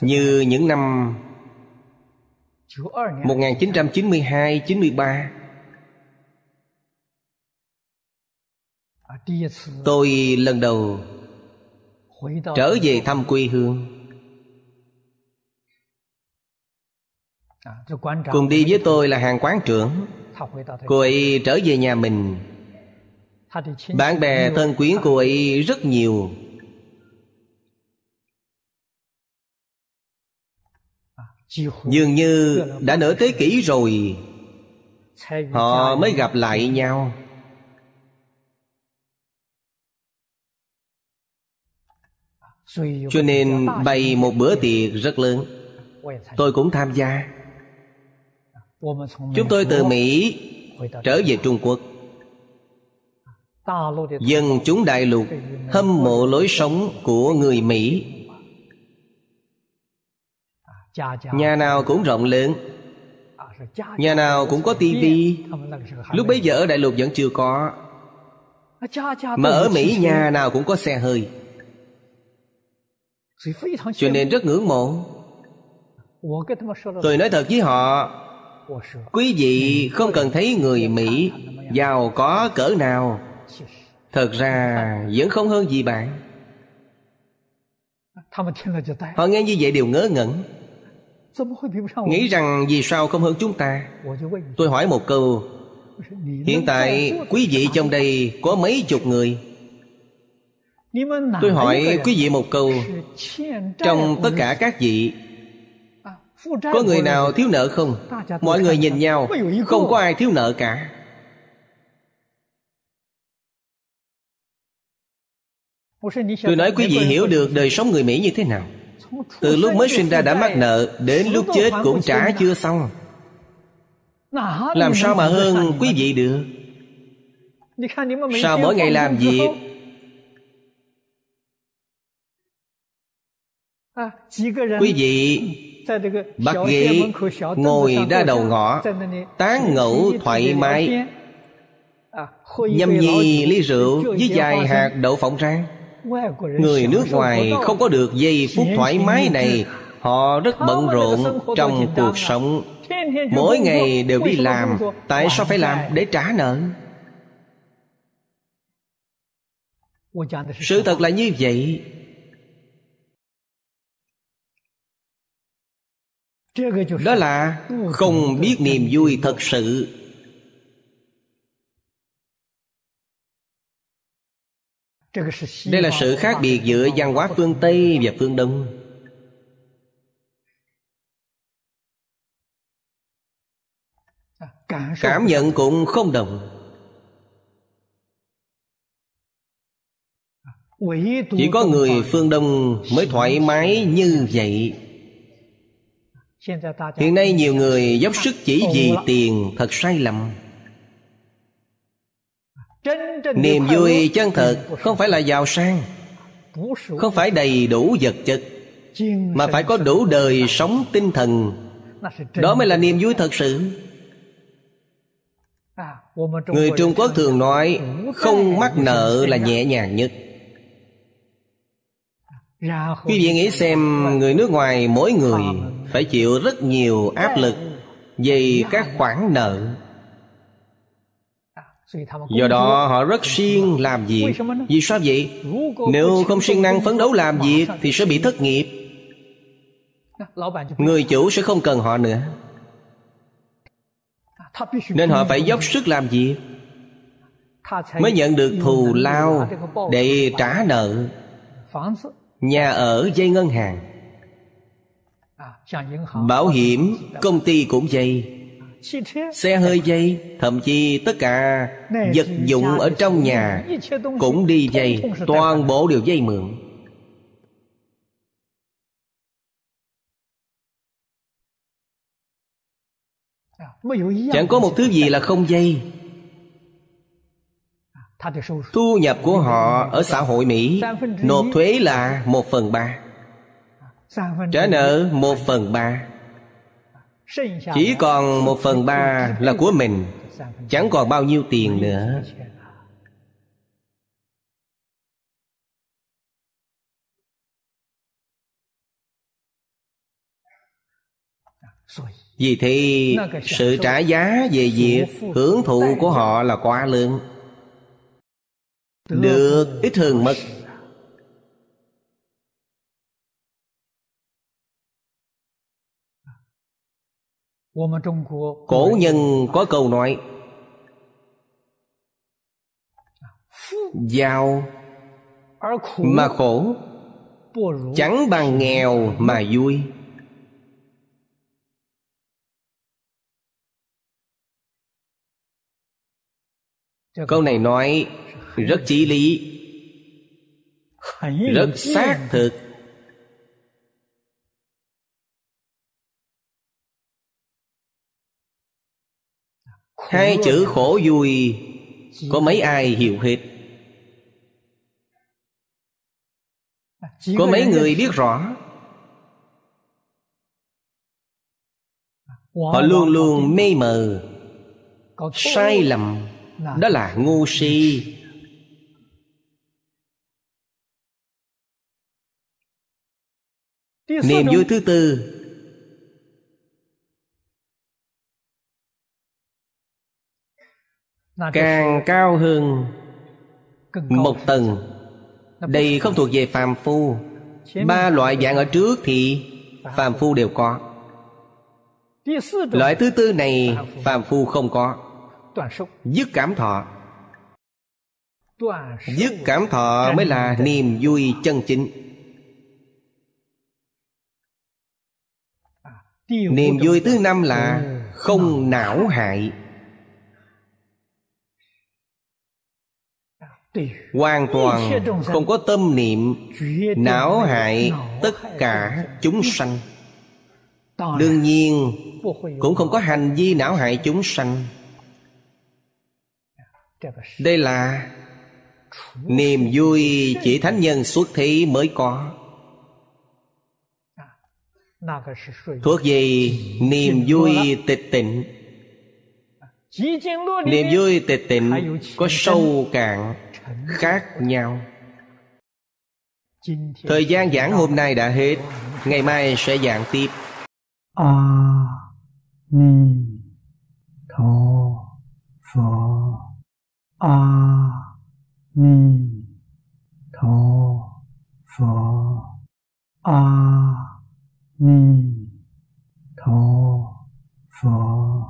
Như những năm 1992-93 Tôi lần đầu trở về thăm quê hương. Cùng đi với tôi là hàng quán trưởng. Cô ấy trở về nhà mình. Bạn bè thân quyến cô ấy rất nhiều. Dường như đã nửa thế kỷ rồi. Họ mới gặp lại nhau. Cho nên bày một bữa tiệc rất lớn. Tôi cũng tham gia. Chúng tôi từ Mỹ trở về Trung Quốc. Dân chúng đại lục hâm mộ lối sống của người Mỹ. Nhà nào cũng rộng lớn. Nhà nào cũng có tivi Lúc bấy giờ ở đại lục vẫn chưa có. Mà ở Mỹ, nhà nào cũng có xe hơi. Cho nên rất ngưỡng mộ. Tôi nói thật với họ Quý vị không cần thấy người Mỹ Giàu có cỡ nào. Thật ra vẫn không hơn gì bạn. Họ nghe như vậy đều ngớ ngẩn. Nghĩ rằng vì sao không hơn chúng ta? Tôi hỏi một câu. Hiện tại quý vị trong đây có mấy chục người Tôi hỏi quý vị một câu. Trong tất cả các vị Có người nào thiếu nợ không? Mọi người nhìn nhau Không có ai thiếu nợ cả. Tôi nói quý vị hiểu được đời sống người Mỹ như thế nào. Từ lúc mới sinh ra đã mắc nợ Đến lúc chết cũng trả chưa xong. Làm sao mà hơn quý vị được? Sao mỗi ngày làm việc Quý vị bắt ghế ngồi ra đầu ngõ Tán ngẫu thoải mái。Nhâm nhi ly rượu với vài hạt đậu phộng rang người nước ngoài không có được giây phút thoải mái này họ rất bận rộn trong cuộc sống。mỗi ngày đều đi làm tại sao phải làm để trả nợ？sự thật là như vậy đó là không biết niềm vui thật sự. Đây là sự khác biệt giữa văn hóa phương tây và phương đông. Cảm nhận cũng không đồng. Chỉ có người phương đông mới thoải mái như vậy hiện nay nhiều người dốc sức chỉ vì tiền thật sai lầm. Niềm vui chân thật không phải là giàu sang không phải đầy đủ vật chất mà phải có đủ đời sống tinh thần. Đó mới là niềm vui thật sự. Người trung quốc thường nói không mắc nợ là nhẹ nhàng nhất. Quý vị nghĩ xem người nước ngoài mỗi người phải chịu rất nhiều áp lực về các khoản nợ. Do đó họ rất siêng làm việc. Vì sao vậy? Nếu không siêng năng phấn đấu làm việc Thì sẽ bị thất nghiệp. Người chủ sẽ không cần họ nữa. Nên họ phải dốc sức làm việc Mới nhận được thù lao Để trả nợ. Nhà ở dây ngân hàng À, bảo hiểm công ty cũng dây Xe hơi dây, Thậm chí tất cả vật dụng ở trong nhà Cũng đi dây, Toàn bộ đều dây mượn. Chẳng có một thứ gì là không dây. Thu nhập của họ ở xã hội Mỹ, Nộp thuế là một phần ba. Trả nợ một phần ba. Chỉ còn một phần ba là của mình Chẳng còn bao nhiêu tiền nữa. Vì thế sự trả giá về việc hưởng thụ của họ là quá lớn. Được ít hơn mất Cổ nhân có câu nói Giàu mà khổ Chẳng bằng nghèo mà vui. Câu này nói rất chí lý Rất xác thực Hai chữ khổ vui, Có mấy ai hiểu hết? Có mấy người biết rõ? Họ luôn luôn mê mờ. Sai lầm, Đó là ngu si. Niềm vui thứ tư càng cao hơn một tầng. Đây không thuộc về phàm phu. Ba loại dạng ở trước thì phàm phu. đều có. Loại thứ tư này phàm phu. không có. Dứt cảm thọ. Dứt cảm thọ mới là niềm vui chân chính. Niềm vui thứ năm là không não hại hoàn toàn không có tâm niệm, não hại tất cả chúng sanh. Đương nhiên, cũng không có hành vi não hại chúng sanh. Đây là niềm vui chỉ thánh nhân xuất thế mới có. Thuộc về niềm vui tịch tịnh. Niềm vui tịch tịnh có sâu cạn khác nhau. Thời gian giảng hôm nay đã hết. Ngày mai sẽ giảng tiếp. A ni tho pho a ni tho pho. A ni tho pho.